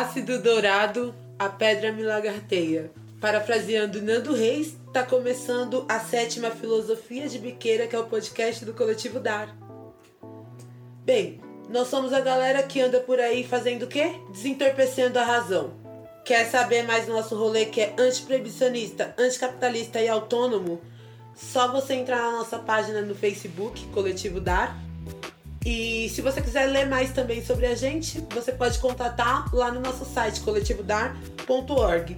Ácido dourado, a pedra me lagarteia. Parafraseando Nando Reis, tá começando a sétima filosofia de biqueira, que é o podcast do Coletivo Dar. Bem, nós somos a galera que anda por aí fazendo o quê? Desentorpecendo a razão. Quer saber mais do nosso rolê que é antiproibicionista, anticapitalista e autônomo? Só você entrar na nossa página no Facebook, Coletivo Dar. E se você quiser ler mais também sobre a gente, você pode contatar lá no nosso site coletivodar.org.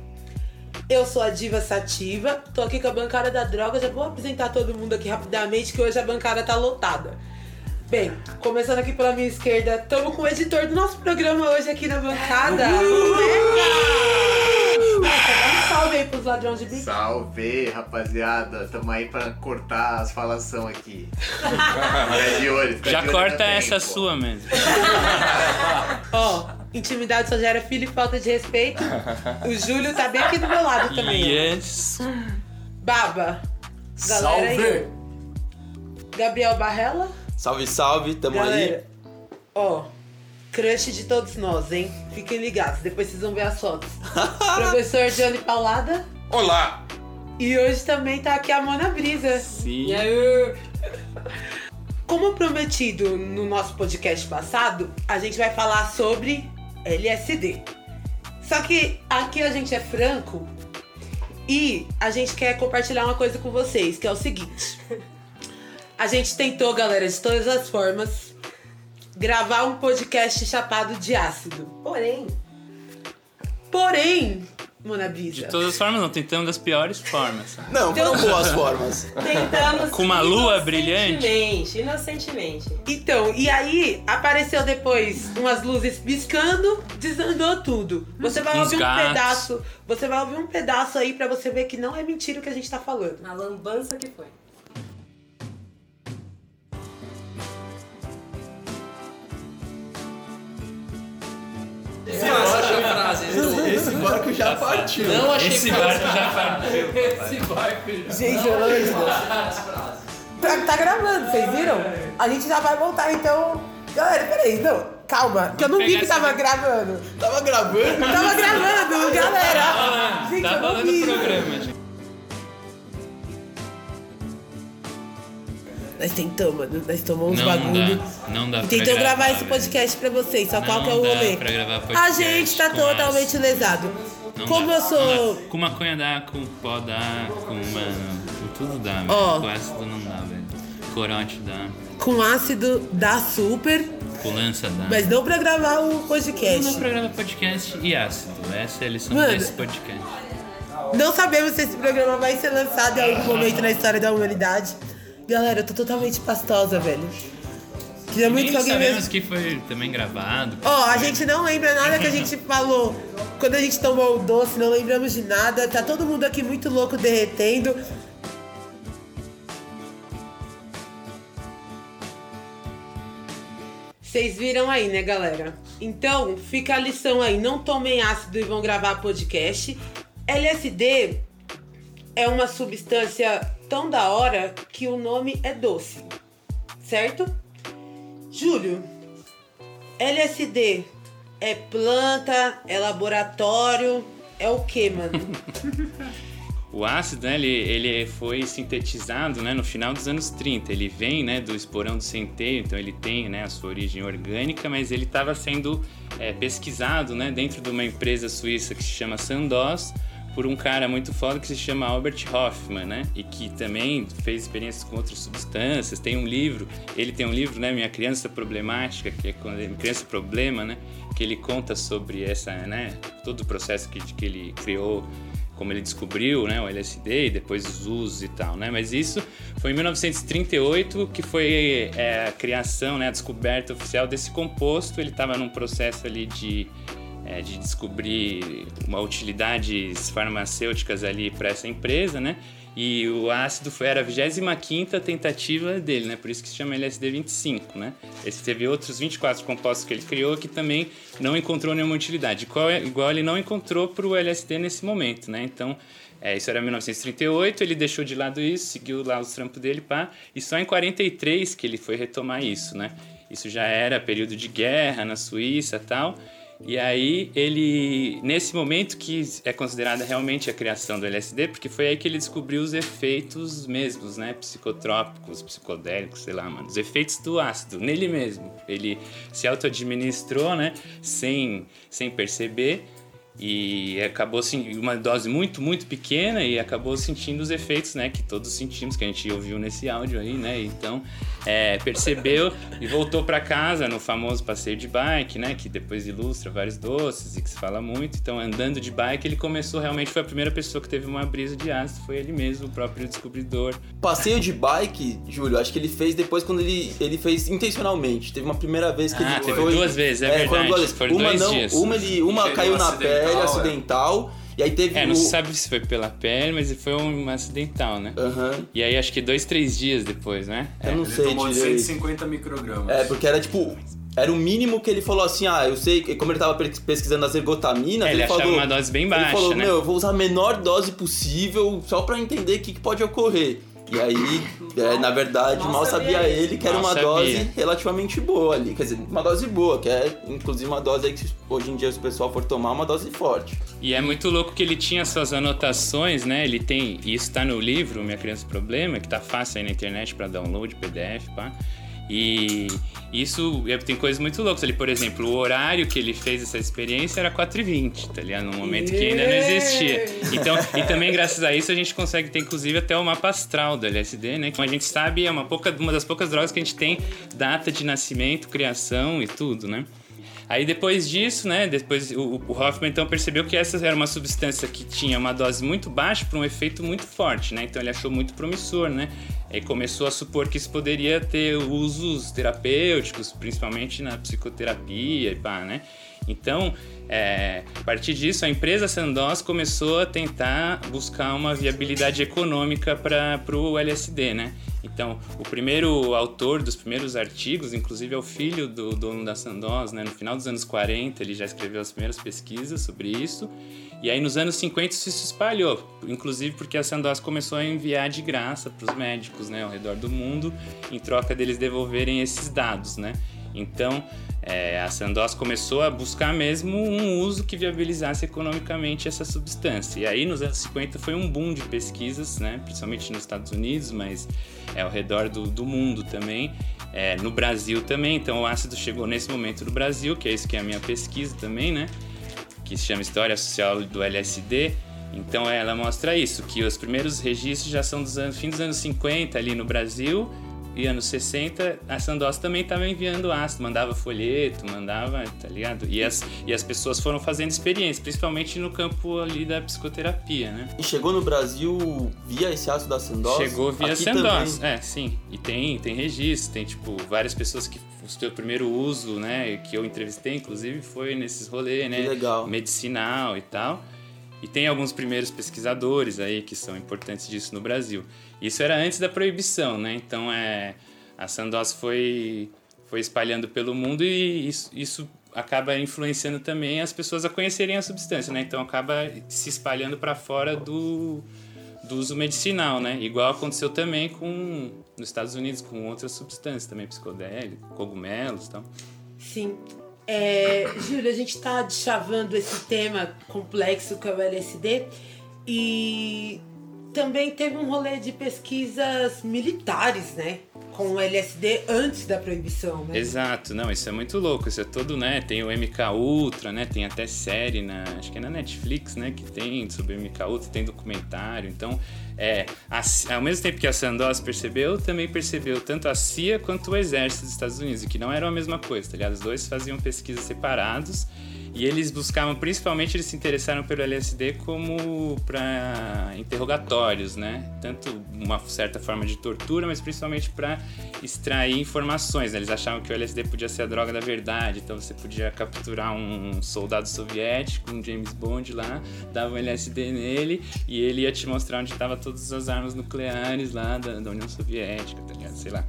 Eu sou a Diva Sativa, tô aqui com a bancada da droga, já vou apresentar todo mundo aqui rapidamente, que hoje a bancada tá lotada. Bem, começando aqui pela minha esquerda, estamos com o editor do nosso programa hoje aqui na bancada. Um salve aí pros ladrões de bico. Salve, rapaziada. Tamo aí pra cortar as falação aqui. Fica de olho, fica Já de olho corta essa sua mesmo. Ó, intimidade só gera filho e falta de respeito. O Júlio tá bem aqui do meu lado também. Yes. Baba. Galera aí. Salve! Gabriel Barrela. Salve, salve, tamo aí. Galera, ó, crush de todos nós, hein? Fiquem ligados, depois vocês vão ver as fotos. Professor Johnny Paulada. Olá! E hoje também tá aqui a Mona Brisa. Sim. Como prometido no nosso podcast passado, a gente vai falar sobre LSD. Só que aqui a gente é franco e a gente quer compartilhar uma coisa com vocês, que é o seguinte. A gente tentou, galera, de todas as formas, gravar um podcast chapado de ácido. Porém, Porém, Mona Brisa, De todas as formas, não, tentando das piores formas. Não, foram boas formas. tentamos. Com uma lua brilhante. Inocentemente, inocentemente. Então, e aí apareceu depois umas luzes piscando, desandou tudo. Você vai Uns ouvir um gatos. pedaço, você vai ouvir um pedaço aí pra você ver que não é mentira o que a gente tá falando. Na lambança que foi. Barco já partiu. Não achei Esse barco já partiu. Esse barco já. Gente, Deus. Tá, tá gravando, vocês viram? A gente já vai voltar, então. Galera, peraí, não, calma, que eu não vi que tava gravando. Tava gravando? Tava gravando, galera! Gente, Tá eu não falando vi. o programa, gente. Nós tentamos, mano, nós tomamos uns Não bagulho. dá, não dá pra Tentei gravar gravar, esse velho. podcast pra vocês, só qual Não que é o rolê? pra A gente tá totalmente ácido. lesado. Não Como dá. eu sou. Com maconha dá, com pó dá, com, mano, com tudo dá, velho. Ó. Com ácido não dá, velho. Corote dá, Com ácido dá super, com lança dá. mas não pra gravar o Não podcast. programa podcast e ácido. Essa é a lição Mano. desse podcast. Não sabemos se esse programa vai ser lançado em algum momento na história da humanidade. Galera, eu tô totalmente pastosa, velho. Queria muito Nem que alguém sabemos me... que foi também gravado. Ó, a gente não lembra nada que a gente falou quando a gente tomou o doce, não lembramos de nada. Tá todo mundo aqui muito louco derretendo. Vocês viram aí, né, galera? Então, fica a lição aí. Não tomem ácido e vão gravar podcast. LSD é uma substância tão da hora que o nome é doce. Certo? Júlio, LSD é planta, é laboratório, é o que, mano? O ácido, né, ele, ele foi sintetizado né, no final dos anos 30. Ele vem né, do esporão do centeio, então ele tem né, a sua origem orgânica, mas ele estava sendo é, pesquisado né, dentro de uma empresa suíça que se chama Sandoz por um cara muito foda que se chama Albert Hoffman, né? E que também fez experiências com outras substâncias. Tem um livro, ele tem um livro, né? Minha Criança Problemática, que é quando ele, Criança Problema, né? Que ele conta sobre essa, né? Todo o processo que, que ele criou como ele descobriu, né, o LSD e depois os usos e tal, né? Mas isso foi em 1938 que foi é, a criação, né, a descoberta oficial desse composto. Ele estava num processo ali de é, de descobrir uma utilidades farmacêuticas ali para essa empresa, né? E o ácido foi, era a 25 tentativa dele, né? Por isso que se chama LSD 25, né? Esse teve outros 24 compostos que ele criou que também não encontrou nenhuma utilidade. Igual, igual ele não encontrou para o LSD nesse momento, né? Então, é, isso era 1938, ele deixou de lado isso, seguiu lá os trampos dele, pá. E só em 43 que ele foi retomar isso, né? Isso já era período de guerra na Suíça tal. E aí ele, nesse momento que é considerada realmente a criação do LSD, porque foi aí que ele descobriu os efeitos mesmos, né, psicotrópicos, psicodélicos, sei lá, mano, os efeitos do ácido nele mesmo. Ele se auto-administrou, né, sem, sem perceber e acabou assim, uma dose muito, muito pequena e acabou sentindo os efeitos, né, que todos sentimos, que a gente ouviu nesse áudio aí, né? Então, é, percebeu e voltou para casa no famoso passeio de bike, né, que depois ilustra vários doces e que se fala muito. Então, andando de bike, ele começou realmente foi a primeira pessoa que teve uma brisa de ácido, foi ele mesmo, o próprio descobridor. Passeio de bike, Júlio, acho que ele fez depois quando ele, ele fez intencionalmente. Teve uma primeira vez que Ah, ele teve foi. duas vezes, é foram verdade. duas vezes. Foram uma dois não, dias. uma ele, uma caiu na acidental, pele, é. acidental. E aí teve É, não o... se sabe se foi pela pele, mas foi um acidental, né? Aham. E aí acho que dois, três dias depois, né? Eu não Ele sei tomou direito. 150 microgramas. É, porque era tipo. Era o mínimo que ele falou assim, ah, eu sei, que como ele tava pe- pesquisando as ergotaminas, É, ele achava falou, uma dose bem ele baixa, falou, né? meu, eu vou usar a menor dose possível só pra entender o que, que pode ocorrer. E aí, é, na verdade, Mal sabia sabia ele. que era uma sabia. dose relativamente boa ali. Quer dizer, uma dose boa, que é inclusive uma dose aí que hoje em dia se o pessoal for tomar, uma dose forte. E é muito louco que ele tinha suas anotações, né? Ele tem, e isso tá no livro Minha Criança Problema, que tá fácil aí na internet para download, PDF, pá. E isso é- tem coisas muito loucas ali, por exemplo, o horário que ele fez essa experiência era 4h20, tá ligado? Num momento que ainda não existia. Então, e também graças a isso a gente consegue ter inclusive até o mapa astral do LSD, né? Como a gente sabe, é uma, pouca, uma das poucas drogas que a gente tem data de nascimento, criação e tudo, né? Aí depois disso, né, depois o, o Hoffman então percebeu que essa era uma substância que tinha uma dose muito baixa para um efeito muito forte, né? Então ele achou muito promissor, né? Aí começou a supor que isso poderia ter usos terapêuticos, principalmente na psicoterapia e pá, né? Então, é, a partir disso, a empresa Sandoz começou a tentar buscar uma viabilidade econômica para o LSD, né? Então, o primeiro autor dos primeiros artigos, inclusive, é o filho do dono da Sandoz, né? No final dos anos 40, ele já escreveu as primeiras pesquisas sobre isso. E aí, nos anos 50, isso se espalhou. Inclusive porque a Sandoz começou a enviar de graça para os médicos, né? Ao redor do mundo, em troca deles devolverem esses dados, né? Então, é, a Sandoz começou a buscar mesmo um uso que viabilizasse economicamente essa substância. E aí, nos anos 50, foi um boom de pesquisas, né? principalmente nos Estados Unidos, mas é, ao redor do, do mundo também. É, no Brasil também, então o ácido chegou nesse momento no Brasil, que é isso que é a minha pesquisa também, né? Que se chama História Social do LSD. Então ela mostra isso, que os primeiros registros já são dos anos, fim dos anos 50 ali no Brasil, e anos 60, a Sandoz também estava enviando ácido, mandava folheto, mandava, tá ligado? E as, e as pessoas foram fazendo experiência, principalmente no campo ali da psicoterapia, né? E chegou no Brasil via esse ácido da Sandoz? Chegou via Aqui Sandoz, também. é, sim. E tem, tem registro, tem, tipo, várias pessoas que o seu primeiro uso, né, que eu entrevistei, inclusive, foi nesses rolês, né? Que legal. Medicinal e tal. E tem alguns primeiros pesquisadores aí que são importantes disso no Brasil. Isso era antes da proibição, né? Então, é, a Sandoz foi, foi espalhando pelo mundo e isso, isso acaba influenciando também as pessoas a conhecerem a substância, né? Então, acaba se espalhando para fora do, do uso medicinal, né? Igual aconteceu também com nos Estados Unidos com outras substâncias também psicodélicos, cogumelos, tal. Sim. É, Júlio, a gente tá chavando esse tema complexo que é o LSD e também teve um rolê de pesquisas militares, né? Com o LSD antes da proibição, né? Exato, não, isso é muito louco, isso é todo, né, tem o MK Ultra, né, tem até série na, acho que é na Netflix, né, que tem sobre o MK Ultra, tem documentário, então, é, a- ao mesmo tempo que a Sandoz percebeu, também percebeu tanto a CIA quanto o Exército dos Estados Unidos, que não era a mesma coisa, tá ligado? Os dois faziam pesquisas separados, e eles buscavam, principalmente, eles se interessaram pelo LSD como para interrogatórios, né? Tanto uma certa forma de tortura, mas principalmente para extrair informações. né? Eles achavam que o LSD podia ser a droga da verdade, então você podia capturar um soldado soviético, um James Bond lá, dava um LSD nele e ele ia te mostrar onde estavam todas as armas nucleares lá da, da União Soviética, tá ligado? Sei lá.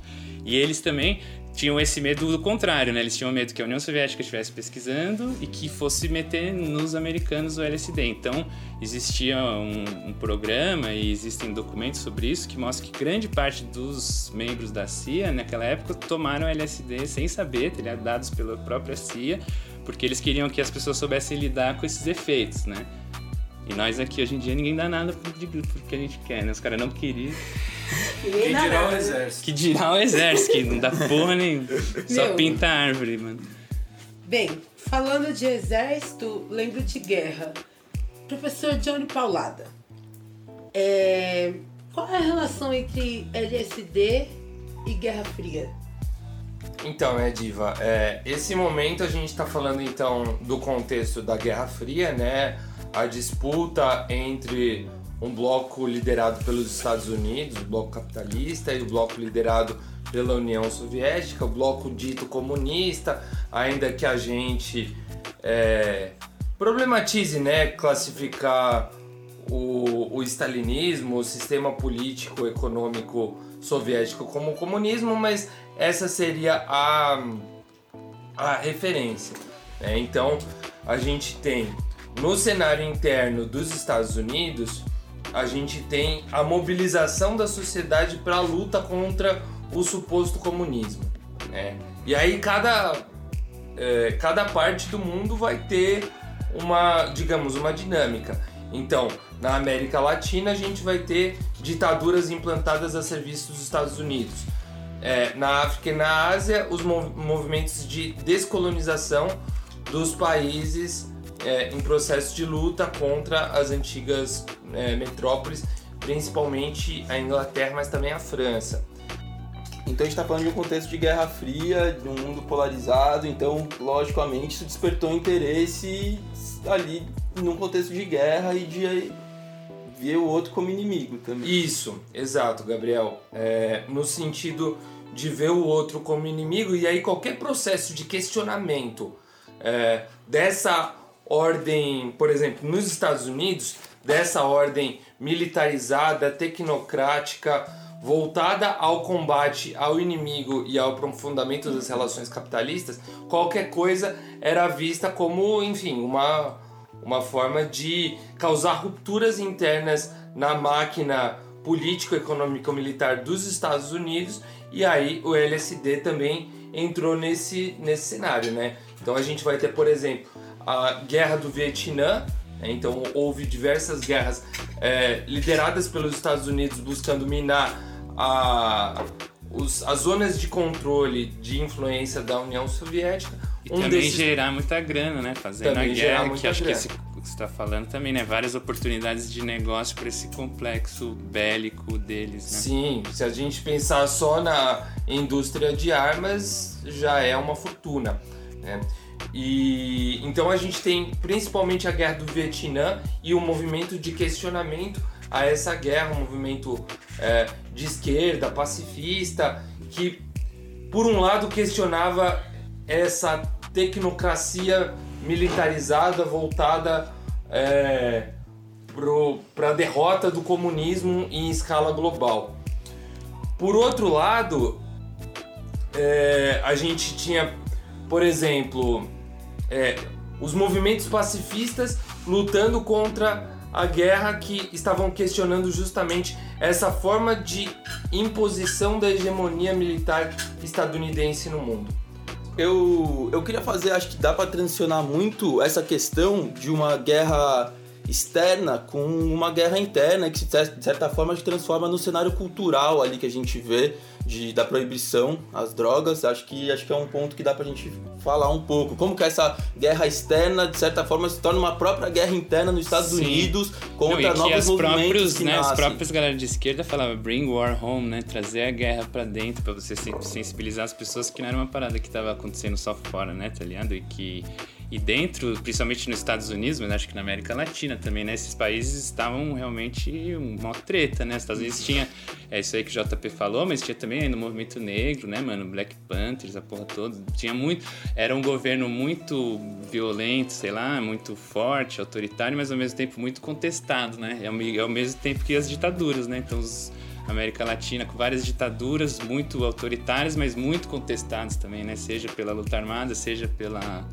E eles também tinham esse medo do contrário, né? Eles tinham medo que a União Soviética estivesse pesquisando e que fosse meter nos americanos o LSD. Então, existia um, um programa e existem documentos sobre isso que mostram que grande parte dos membros da CIA naquela época tomaram LSD sem saber, dados pela própria CIA, porque eles queriam que as pessoas soubessem lidar com esses efeitos, né? E nós aqui hoje em dia ninguém dá nada pro que a gente quer, né? Os caras não queriam. Dá dirá o exército? Que dirá o exército, que não dá porra nenhuma. Só Meu. pinta árvore, mano. Bem, falando de exército, lembro de guerra. Professor Johnny Paulada. É, Qual é a relação entre LSD e Guerra Fria? Então, né, Diva, é, esse momento a gente está falando então do contexto da Guerra Fria, né? A disputa entre um bloco liderado pelos Estados Unidos, o bloco capitalista, e o bloco liderado pela União Soviética, o bloco dito comunista, ainda que a gente é, problematize, né, classificar o, o stalinismo, o sistema político econômico soviético como comunismo, mas essa seria a, a referência. né? Então a gente tem no cenário interno dos Estados Unidos, a gente tem a mobilização da sociedade para a luta contra o suposto comunismo. né? E aí cada, é, cada parte do mundo vai ter uma, digamos, uma dinâmica. Então, na América Latina, a gente vai ter ditaduras implantadas a serviço dos Estados Unidos. É, na África e na Ásia, os mov- movimentos de descolonização dos países é, em processo de luta contra as antigas é, metrópoles, principalmente a Inglaterra, mas também a França. Então a gente tá falando de um contexto de Guerra Fria, de um mundo polarizado, então, logicamente, isso despertou interesse ali num contexto de guerra e de ver o outro como inimigo também. Isso, exato, Gabriel. É, no sentido de ver o outro como inimigo, e aí qualquer processo de questionamento é, dessa ordem, por exemplo, nos Estados Unidos, dessa ordem militarizada, tecnocrática, voltada ao combate ao inimigo e ao aprofundamento das relações capitalistas, qualquer coisa era vista como, enfim, uma, uma forma de causar rupturas internas na máquina político-econômico-militar dos Estados Unidos e aí o LSD também entrou nesse, nesse cenário, né? Então a gente vai ter, por exemplo, a Guerra do Vietnã, né? então houve diversas guerras é, lideradas pelos Estados Unidos buscando minar a, os, as zonas de controle de influência da União Soviética. E Um também desses- gerar muita grana, né? Fazendo Também a guerra, que acho grana. que esse que você tá falando também, né? Várias oportunidades de negócio para esse complexo bélico deles, né? Sim, se a gente pensar só na indústria de armas, já é uma fortuna. Né? E então a gente tem principalmente a guerra do Vietnã e o movimento de questionamento a essa guerra, um movimento é, de esquerda, pacifista, que por um lado questionava essa tecnocracia militarizada voltada é, para a derrota do comunismo em escala global. Por outro lado, é, a gente tinha, por exemplo, é, os movimentos pacifistas lutando contra a guerra que estavam questionando justamente essa forma de imposição da hegemonia militar estadunidense no mundo. Eu, eu queria fazer, acho que dá pra transicionar muito essa questão de uma guerra externa com uma guerra interna que, de cer- de certa forma, se transforma no cenário cultural ali que a gente vê de, da proibição às drogas. Acho que, acho que é um ponto que dá pra gente falar um pouco. Como que essa guerra externa, de certa forma, se torna uma própria guerra interna nos Estados Sim. Unidos Não, contra e que novos movimentos próprios, que né, as próprias galera de esquerda falavam bring war home, né? Trazer a guerra pra dentro pra você sen- sensibilizar as pessoas que não era uma parada que tava acontecendo só fora, né? Tá ligado? E que e dentro, principalmente nos Estados Unidos, mas acho que na América Latina também, né? Esses países estavam realmente uma treta, né? Os Estados Unidos tinha é isso aí que o JP falou, mas tinha também no movimento negro, né, mano? Black Panthers, a porra toda. Tinha muito. Era um governo muito violento, sei lá, muito forte, autoritário, mas ao mesmo tempo muito contestado, né? É ao, é mesmo tempo que as ditaduras, né? Então, os, América Latina com várias ditaduras muito autoritárias, mas muito contestadas também, né? Seja pela luta armada, seja pela,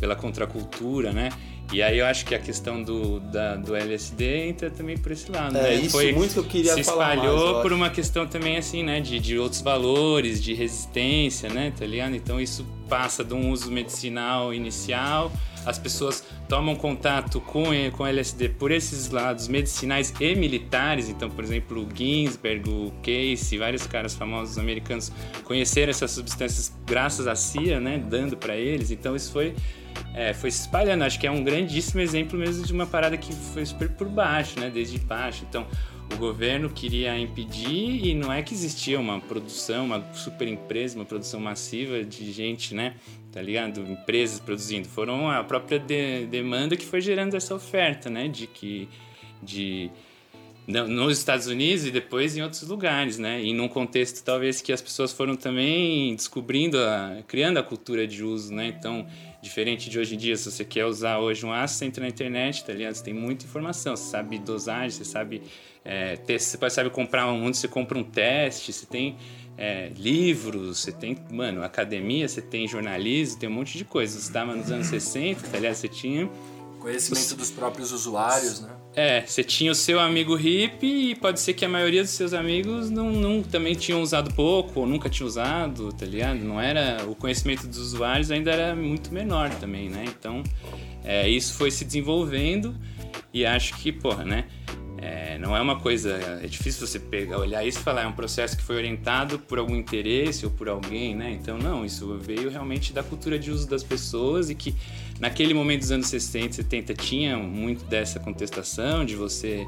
pela contracultura, né? E aí eu acho que a questão do, da- do LSD entra também por esse lado, É né? isso muito que eu queria se falar mais, espalhou eu por uma questão também assim, né, de, de outros valores, de resistência, né, tá ligado? Então isso passa de um uso medicinal inicial, as pessoas tomam contato com, com LSD por esses lados medicinais e militares. Então, por exemplo, o Ginsberg, o Casey, vários caras famosos americanos conheceram essas substâncias graças à CIA, né, dando para eles. Então, isso foi é, foi se espalhando. Acho que é um grandíssimo exemplo mesmo de uma parada que foi super por baixo, né? Desde baixo. Então, o governo queria impedir e não é que existia uma produção, uma super empresa, uma produção massiva de gente, né? Tá ligado? Empresas produzindo. Foram a própria de, demanda que foi gerando essa oferta, né? De que. De, nos Estados Unidos e depois em outros lugares, né? E num contexto talvez que as pessoas foram também descobrindo, a, criando a cultura de uso, né? Então, diferente de hoje em dia, se você quer usar hoje um ácido, você entra na internet, tá ligado? Você tem muita informação, você sabe dosagem, você sabe é, ter, você saber comprar onde você compra um teste, você tem é, livros, você tem, mano, academia, você tem jornalismo, tem um monte de coisa. Você estava nos anos 60, tá ligado? Você tinha Conhecimento dos próprios usuários, né? é, você tinha o seu amigo hippie e pode ser que a maioria dos seus amigos não, não também tinham usado pouco ou nunca tinham usado, tá ligado? Não era o conhecimento dos usuários ainda era muito menor também, né? Então é, isso foi se desenvolvendo e acho que, porra, né? É, não é uma coisa. É difícil você pegar, olhar isso e falar, é um processo que foi orientado por algum interesse ou por alguém, né? Então, não, isso veio realmente da cultura de uso das pessoas e que naquele momento dos anos 60, 70 tinha muito dessa contestação, de você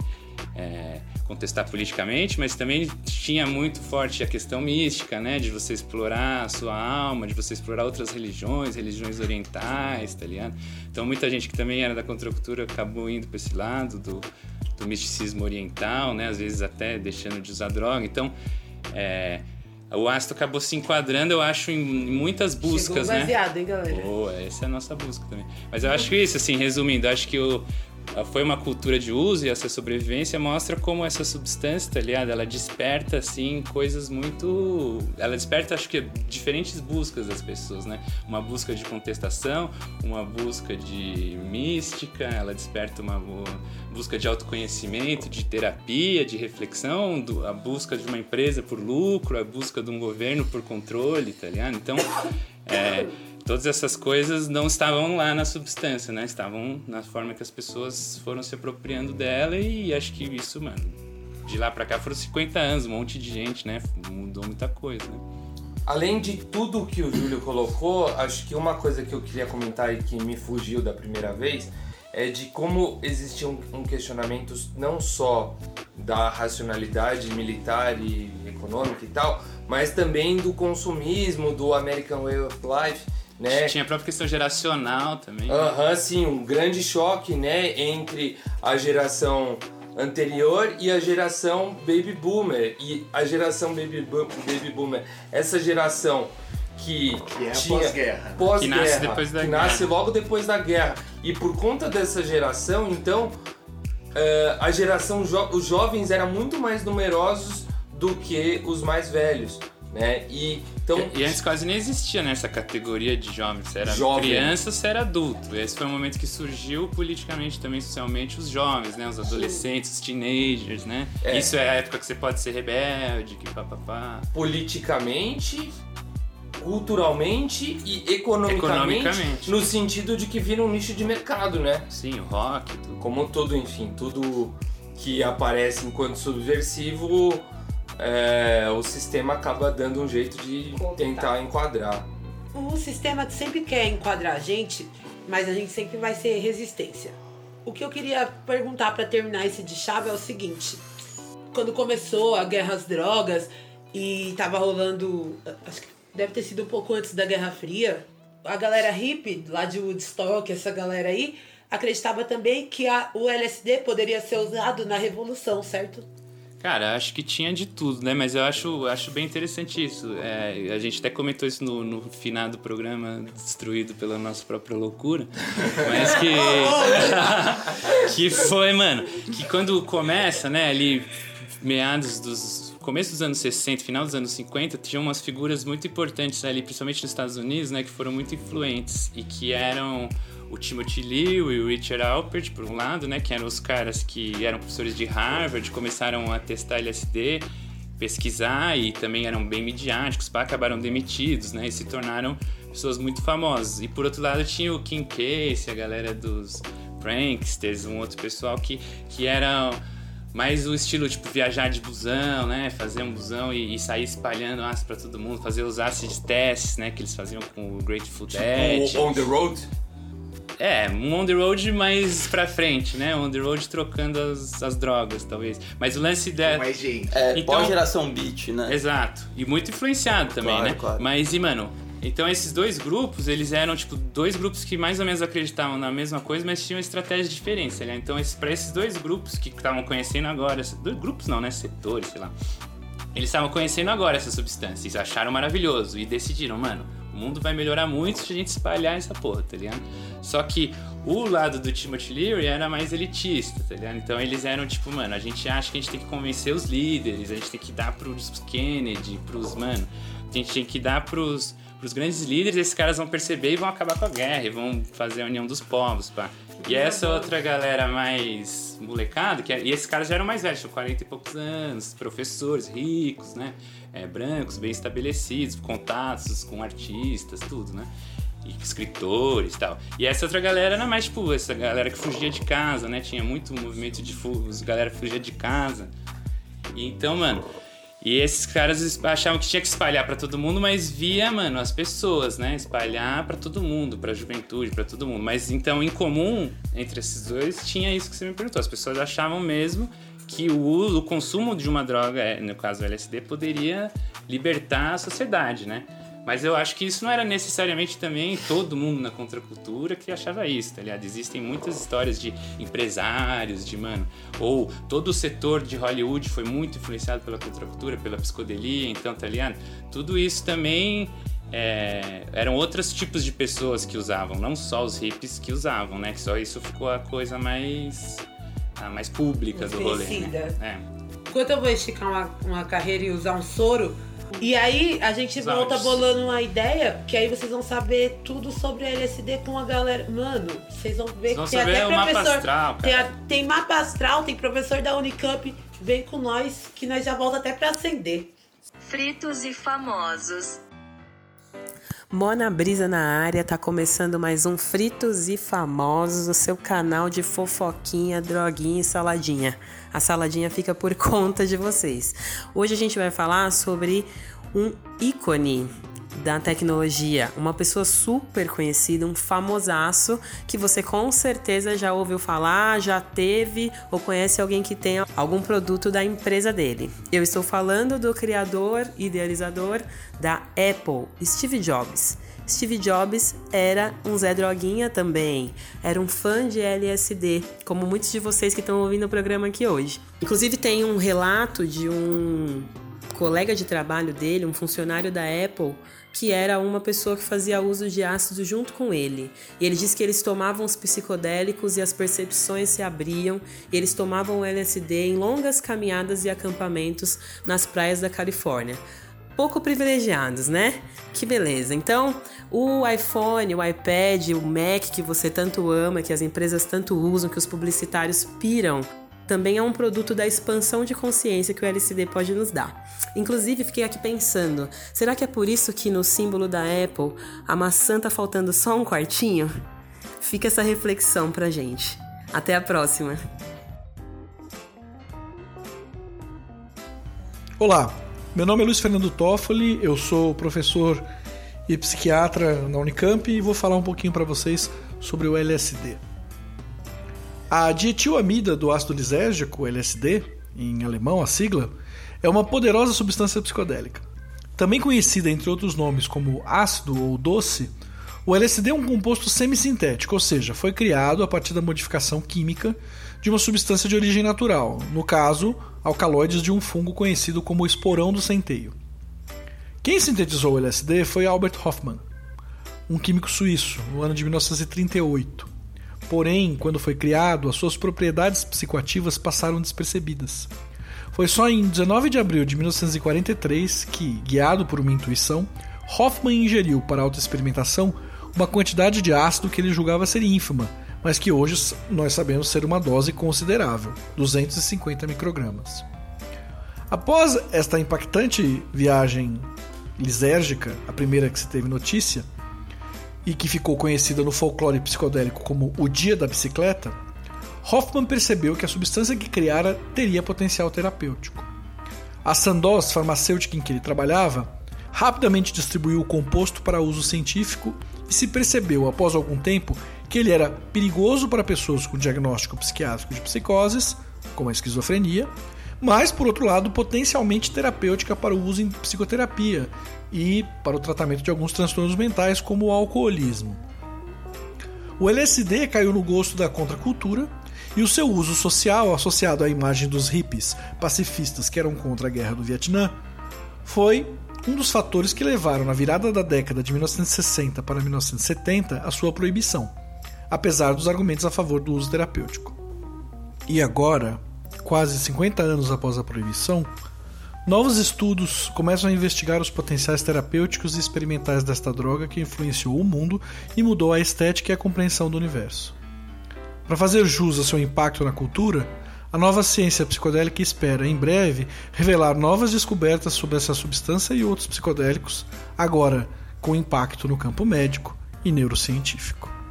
é, contestar politicamente, mas também tinha muito forte a questão mística, né? De você explorar a sua alma, de você explorar outras religiões, religiões orientais, tá ligado? Então, muita gente que também era da contracultura acabou indo para esse lado do do misticismo oriental, né? Às vezes até deixando de usar droga. Então, é, o ácido acabou se enquadrando, eu acho, em muitas buscas, Chegou né? baseado, hein, galera? Boa, essa é a nossa busca também. Mas eu acho que isso, assim, resumindo, acho que o, foi uma cultura de uso e essa sobrevivência mostra como essa substância, tá ligado? Ela desperta, assim, coisas muito... Ela desperta, acho que, diferentes buscas das pessoas, né? Uma busca de contestação, uma busca de mística, ela desperta uma bu- busca de autoconhecimento, de terapia, de reflexão, a busca de uma empresa por lucro, a busca de um governo por controle, tá ligado? Então, é, todas essas coisas não estavam lá na substância, né? Estavam na forma que as pessoas foram se apropriando dela e acho que isso, mano, de lá pra cá foram 50 anos, um monte de gente, né? Mudou muita coisa, né? Além de tudo que o Júlio colocou, acho que uma coisa que eu queria comentar e que me fugiu da primeira vez é de como existia um, um questionamento não só da racionalidade militar e econômica e tal, mas também do consumismo, do American Way of Life, né? Tinha a própria questão geracional também. né? Aham, sim, um grande choque, né, entre a geração anterior e a geração baby boomer. E a geração baby, bo- baby boomer, essa geração que, Que é a tinha pós-guerra. pós-guerra, Que nasce depois da que guerra. nasce logo depois da guerra. E por conta dessa geração, então, eh, a geração jo- os jovens eram muito mais numerosos do que os mais velhos, né? E então E antes quase nem existia né, essa categoria de jovens. Você era Jovem. criança, você era adulto. Esse foi o momento que surgiu politicamente também, socialmente, os jovens, né? Os adolescentes, os teenagers, né? É. Isso é a época que você pode ser rebelde, que papapá. politicamente, culturalmente e economicamente, Economicamente. no sentido de que vira um nicho de mercado, né? Sim, o rock, tudo. Como tudo, enfim, tudo que aparece enquanto subversivo, é, o sistema acaba dando um jeito de tentar enquadrar. O sistema sempre quer enquadrar a gente, mas a gente sempre vai ser resistência. O que eu queria perguntar pra terminar esse de chave é o seguinte: quando começou a guerra às drogas e tava rolando, acho que deve ter sido um pouco antes da Guerra Fria, a galera hippie lá de Woodstock, essa galera aí, acreditava também que a, o LSD poderia ser usado na revolução, certo? Cara, acho que tinha de tudo, né? Mas eu acho, acho bem interessante isso. É, a gente até comentou isso no, no final do programa, destruído pela nossa própria loucura. Mas que. que foi, mano, que quando começa, né, ali, meados dos. Começo dos anos 60, final dos anos 50, tinha umas figuras muito importantes ali, principalmente nos Estados Unidos, né, que foram muito influentes e que eram o Timothy Leary e o Richard Alpert, por um lado, né, que eram os caras que eram professores de Harvard, começaram a testar LSD, pesquisar e também eram bem midiáticos, pá, acabaram demitidos, né, e se tornaram pessoas muito famosas. E por outro lado tinha o Kim Case, a galera dos Pranksters, um outro pessoal que, que era mais o estilo tipo viajar de busão, né? Fazer um busão e, e sair espalhando ácido pra todo mundo, fazer os acid tests, né? Que eles faziam com o Grateful Dead. Tipo, on the road? É, um on the road mais pra frente, né? On the road trocando as, as drogas, talvez. Mas o lance da. Mais gente. É, Então- pós-geração beat, né? Exato. E muito influenciado também, Claro, né? claro. Mas, e mano, então esses dois grupos, eles eram, tipo, dois grupos que mais ou menos acreditavam na mesma coisa, mas tinham estratégias diferentes, né? Então, esse, pra esses dois grupos que estavam conhecendo agora, dois grupos não, né? Setores, sei lá. Eles estavam conhecendo agora essa substância, eles acharam maravilhoso e decidiram, mano, mundo vai melhorar muito se a gente espalhar essa porra, tá ligado? Só que o lado do Timothy Leary era mais elitista, tá ligado? Então eles eram tipo, mano, a gente acha que a gente tem que convencer os líderes, a gente tem que dar pros Kennedy, pros, mano, a gente tem que dar pros, pros grandes líderes, esses caras vão perceber e vão acabar com a guerra e vão fazer a união dos povos, pá. E essa outra galera mais molecada, que, é- e esses caras já eram mais velhos, tinham 40 e poucos anos, professores ricos, né? É, brancos, bem estabelecidos, contatos com artistas, tudo, né? E escritores e tal. E essa outra galera era mais, tipo, essa galera que fugia de casa, né? Tinha muito movimento de fuga, galera fugia de casa. E então, mano, e esses caras achavam que tinha que espalhar pra todo mundo, mas via, mano, as pessoas, né? Espalhar pra todo mundo, pra juventude, pra todo mundo. Mas então, em comum entre esses dois, tinha isso que você me perguntou. As pessoas achavam mesmo que o, uso- o consumo de uma droga, é, no caso o LSD, poderia libertar a sociedade, né? Mas eu acho que isso não era necessariamente também todo mundo na contracultura que achava isso, tá ligado? Existem muitas histórias de empresários, de, mano, ou todo o setor de Hollywood foi muito influenciado pela contracultura, pela psicodelia, então, tá ligado? Tudo isso também é, eram outros tipos de pessoas que usavam, não só os hippies que usavam, né? Que só isso ficou a coisa mais, a mais pública do rolê, né? É. Enquanto eu vou esticar uma, uma carreira e usar um soro, e aí a gente Os volta bolando uma ideia, que aí vocês vão saber tudo sobre LSD com a galera. Mano, vocês vão ver Vocês vão que tem saber até o mapa professor. astral, tem, a- tem mapa astral, tem professor da Unicamp. Vem com nós, que nós já volta até pra acender. Fritos e famosos. Mona Brisa na área, tá começando mais um Fritos e Famosos, o seu canal de fofoquinha, droguinha e saladinha. A saladinha fica por conta de vocês. Hoje a gente vai falar sobre um ícone da tecnologia, uma pessoa super conhecida, um famosaço que você com certeza já ouviu falar, já teve ou conhece alguém que tenha algum produto da empresa dele. Eu estou falando do criador idealizador da Apple, Steve Jobs. Steve Jobs era um Zé Droguinha também, era um fã de LSD, como muitos de vocês que estão ouvindo o programa aqui hoje. Inclusive tem um relato de um colega de trabalho dele, um funcionário da Apple, que era uma pessoa que fazia uso de ácido junto com ele. E ele disse que eles tomavam os psicodélicos e as percepções se abriam, e eles tomavam LSD em longas caminhadas e acampamentos nas praias da Califórnia. Pouco privilegiados, né? Que beleza. Então, o iPhone, o iPad, o Mac que você tanto ama, que as empresas tanto usam, que os publicitários piram, também é um produto da expansão de consciência que o LCD pode nos dar. Inclusive, fiquei aqui pensando: será que é por isso que no símbolo da Apple a maçã tá faltando só um quartinho? Fica essa reflexão pra gente. Até a próxima! Olá, meu nome é Luiz Fernando Toffoli, eu sou professor e psiquiatra na Unicamp e vou falar um pouquinho para vocês sobre o LSD. A dietilamida do ácido lisérgico, LSD, em alemão a sigla, é uma poderosa substância psicodélica. Também conhecida entre outros nomes como ácido ou doce, o LSD é um composto semissintético, ou seja, foi criado a partir da modificação química de uma substância de origem natural, no caso, alcaloides de um fungo conhecido como esporão do centeio. Quem sintetizou o LSD foi Albert Hoffman, um químico suíço, no ano de 1938. Porém, quando foi criado, as suas propriedades psicoativas passaram despercebidas. Foi só em 19 de abril de 1943 que, guiado por uma intuição, Hoffman ingeriu para autoexperimentação uma quantidade de ácido que ele julgava ser ínfima, mas que hoje nós sabemos ser uma dose considerável, 250 microgramas. Após esta impactante viagem lisérgica, a primeira que se teve notícia, e que ficou conhecida no folclore psicodélico como o Dia da Bicicleta, Hoffman percebeu que a substância que criara teria potencial terapêutico. A Sandoz, farmacêutica em que ele trabalhava, rapidamente distribuiu o composto para uso científico e se percebeu, após algum tempo, que ele era perigoso para pessoas com diagnóstico psiquiátrico de psicoses, como a esquizofrenia, mas, por outro lado, potencialmente terapêutica para o uso em psicoterapia e para o tratamento de alguns transtornos mentais, como o alcoolismo. O LSD caiu no gosto da contracultura e o seu uso social, associado à imagem dos hippies pacifistas que eram contra a guerra do Vietnã, foi um dos fatores que levaram, na virada da década de 1960 para 1970, a sua proibição, apesar dos argumentos a favor do uso terapêutico. E agora, quase 50 anos após a proibição, novos estudos começam a investigar os potenciais terapêuticos e experimentais desta droga que influenciou o mundo e mudou a estética e a compreensão do universo. Para fazer jus ao seu impacto na cultura, a nova ciência psicodélica espera, em breve, revelar novas descobertas sobre essa substância e outros psicodélicos, agora com impacto no campo médico e neurocientífico.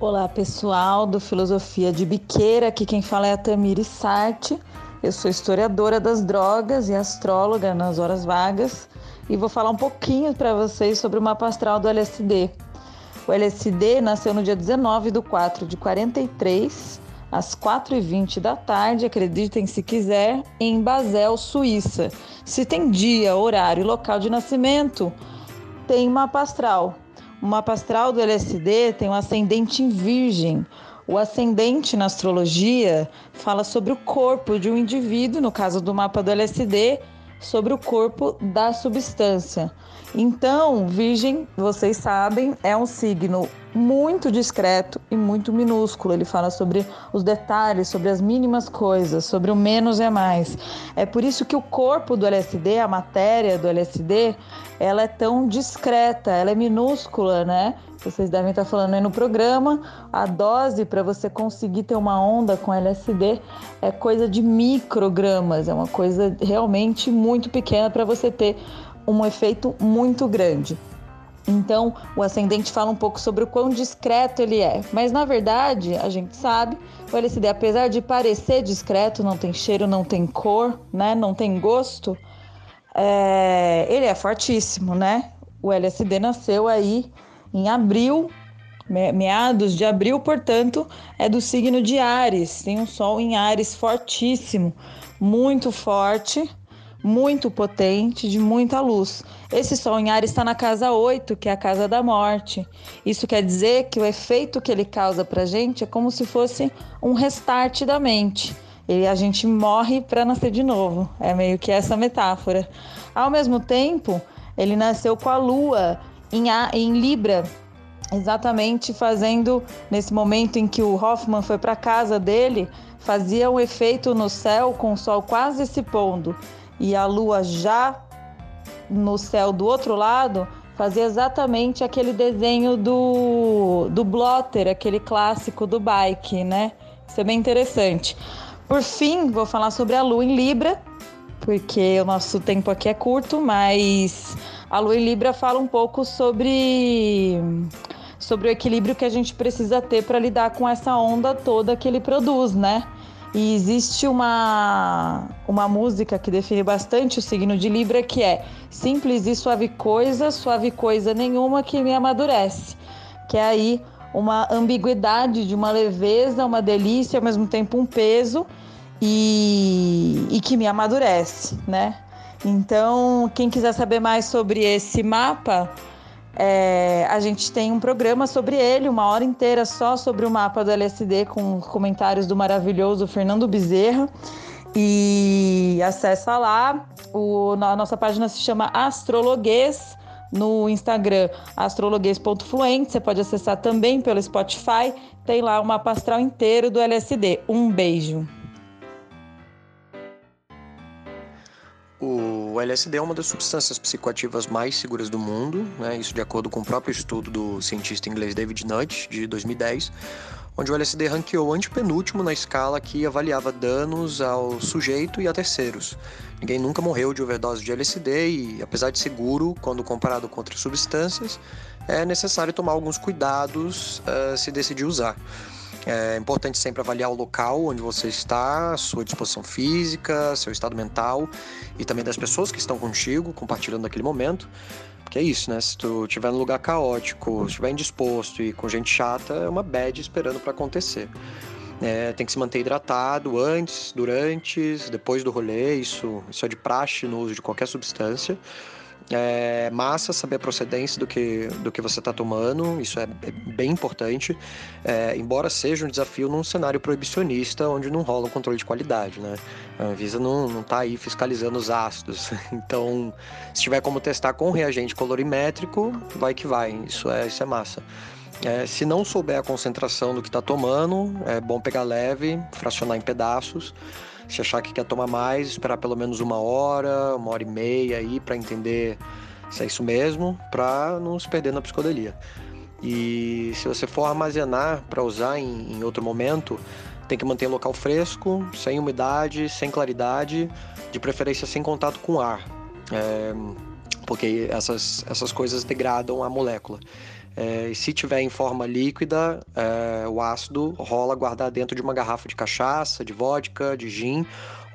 Olá pessoal do Filosofia de Biqueira, aqui quem fala é a Tamiri Sarte. Eu sou historiadora das drogas e astróloga nas horas vagas e vou falar um pouquinho para vocês sobre o mapa astral do LSD. O LSD nasceu no dia 19 de 4 de 43, às 4h20 da tarde, acreditem se quiser, em Basel, Suíça. Se tem dia, horário e local de nascimento, tem mapa astral. O mapa astral do LSD tem um ascendente em Virgem. O ascendente na astrologia fala sobre o corpo de um indivíduo, no caso do mapa do LSD, sobre o corpo da substância. Então, Virgem, vocês sabem, é um signo muito discreto e muito minúsculo. Ele fala sobre os detalhes, sobre as mínimas coisas, sobre o menos é mais. É por isso que o corpo do LSD, a matéria do LSD, ela é tão discreta, ela é minúscula, né? Vocês devem estar falando aí no programa, a dose para você conseguir ter uma onda com LSD é coisa de microgramas, é uma coisa realmente muito pequena para você ter um efeito muito grande. Então, o ascendente fala um pouco sobre o quão discreto ele é. Mas, na verdade, a gente sabe, o LSD, apesar de parecer discreto, não tem cheiro, não tem cor, né? não tem gosto, é... ele é fortíssimo, né? O LSD nasceu aí em abril, meados de abril, portanto, é do signo de Ares. Tem um sol em Ares fortíssimo, muito forte, muito potente, de muita luz. Esse Sol em Ares está na casa 8, que é a casa da morte. Isso quer dizer que o efeito que ele causa para gente é como se fosse um restart da mente. E a gente morre para nascer de novo. É meio que essa metáfora. Ao mesmo tempo, ele nasceu com a Lua em, a, em Libra, exatamente fazendo nesse momento em que o Hoffman foi para casa dele, fazia um efeito no céu com o sol quase se pondo e a lua já no céu do outro lado, fazia exatamente aquele desenho do, do blotter, aquele clássico do bike, né? Isso é bem interessante. Por fim, vou falar sobre a lua em Libra, porque o nosso tempo aqui é curto, mas a lua em Libra fala um pouco sobre sobre o equilíbrio que a gente precisa ter para lidar com essa onda toda que ele produz, né? E existe uma, uma música que define bastante o signo de Libra, que é simples e suave coisa, suave coisa nenhuma que me amadurece. Que é aí uma ambiguidade de uma leveza, uma delícia, ao mesmo tempo um peso e, e que me amadurece, né? Então, quem quiser saber mais sobre esse mapa, é, a gente tem um programa sobre ele, uma hora inteira só sobre o mapa do LSD, com comentários do maravilhoso Fernando Bezerra. E acessa lá. O, a nossa página se chama Astrologuês no Instagram astrologuês.fluente. Você pode acessar também pelo Spotify. Tem lá o mapa astral inteiro do LSD. Um beijo. LSD é uma das substâncias psicoativas mais seguras do mundo, né? isso de acordo com o próprio estudo do cientista inglês David Nutt, de 2010. onde o LSD ranqueou antepenúltimo na escala que avaliava danos ao sujeito e a terceiros. Ninguém nunca morreu de overdose de LSD e, apesar de seguro quando comparado com outras substâncias, é necessário tomar alguns cuidados uh, se decidir usar. É importante sempre avaliar o local onde você está, sua disposição física, seu estado mental e também das pessoas que estão contigo, compartilhando naquele momento. Porque é isso, né? Se tu estiver num lugar caótico, estiver indisposto e com gente chata, é uma bad esperando para acontecer. É, tem que se manter hidratado antes, durante, depois do rolê, isso, isso é de praxe no uso de qualquer substância. É massa saber a procedência do que, do que você está tomando, isso é, é bem importante, é, embora seja um desafio num cenário proibicionista onde não rola um controle de qualidade, né? A Anvisa não, não tá aí fiscalizando os ácidos, então se tiver como testar com reagente colorimétrico, vai que vai, isso é, isso é massa. É, se não souber a concentração do que está tomando, é bom pegar leve, fracionar em pedaços. Se achar que quer tomar mais, esperar pelo menos uma hora, uma hora e meia aí para entender se é isso mesmo, para não se perder na psicodelia. E se você for armazenar para usar em, em, outro momento, tem que manter o local fresco, sem umidade, sem claridade, de preferência sem contato com ar, é, porque essas, essas coisas degradam a molécula. É, e se tiver em forma líquida, é, o ácido rola guardar dentro de uma garrafa de cachaça, de vodka, de gin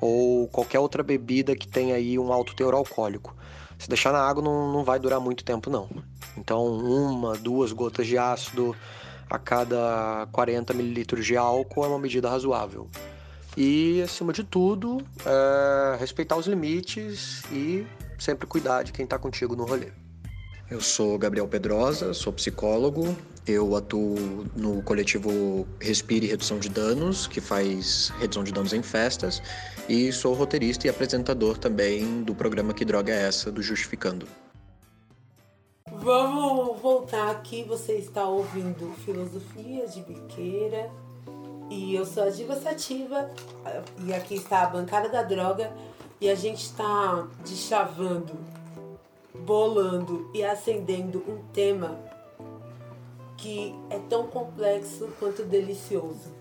ou qualquer outra bebida que tenha aí um alto teor alcoólico. Se deixar na água não, não vai durar muito tempo não. Então uma, duas gotas de ácido a cada 40 mililitros de álcool é uma medida razoável. E acima de tudo, é, respeitar os limites e sempre cuidar de quem está contigo no rolê. Eu sou Gabriel Pedrosa, sou psicólogo. Eu atuo no coletivo Respire Redução de Danos, que faz redução de danos em festas, e sou roteirista e apresentador também do programa Que Droga é Essa, do Justificando. Vamos voltar aqui, você está ouvindo Filosofia de Biqueira, e eu sou a Diva Sativa, e aqui está a Bancada da Droga, e a gente está deschavando bolando e acendendo um tema que é tão complexo quanto delicioso.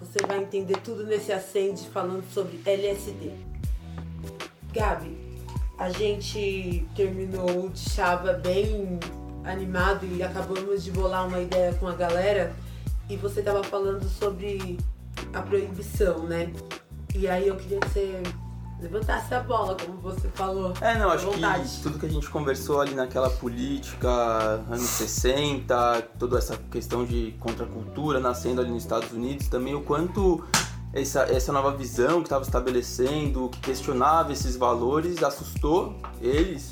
Você vai entender tudo nesse acende falando sobre LSD. Gabi, a gente terminou de chava bem animado e acabamos de bolar uma ideia com a galera e você estava falando sobre a proibição, né? E aí eu queria que você levantasse a bola, como você falou. É, não, acho que tudo que a gente conversou ali naquela política, anos 60, toda essa questão de contracultura nascendo ali nos Estados Unidos, também o quanto essa, essa nova visão que estava estabelecendo, que questionava esses valores, assustou eles,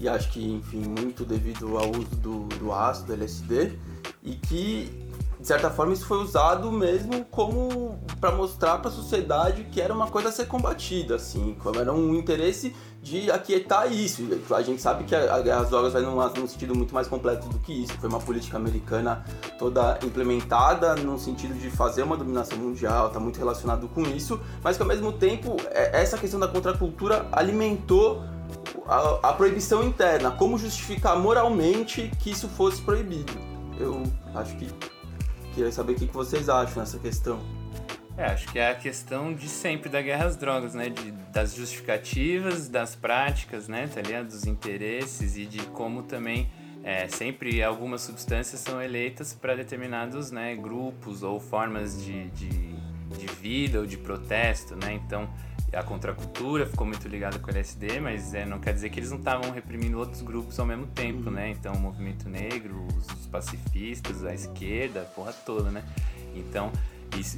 e acho que, enfim, muito devido ao uso do, do ácido, do LSD, e que certa forma isso foi usado mesmo como para mostrar para a sociedade que era uma coisa a ser combatida, assim, como era um interesse de aquietar isso. A gente sabe que as drogas vai num, num sentido muito mais completo do que isso. Foi uma política americana toda implementada no sentido de fazer uma dominação mundial, está muito relacionado com isso, mas que ao mesmo tempo é, essa questão da contracultura alimentou a, a proibição interna, como justificar moralmente que isso fosse proibido. Eu acho que Queria saber o que vocês acham nessa questão. É, acho que é a questão de sempre da guerra às drogas, né? De, das justificativas, das práticas, né? Tá ligado? Dos interesses e de como também é, sempre algumas substâncias são eleitas para determinados né, grupos ou formas de, de, de vida ou de protesto, né? Então, a contracultura ficou muito ligada com o LSD, mas é, não quer dizer que eles não estavam reprimindo outros grupos ao mesmo tempo, né? Então, o movimento negro, os, pacifistas, a esquerda, a porra toda, né? Então,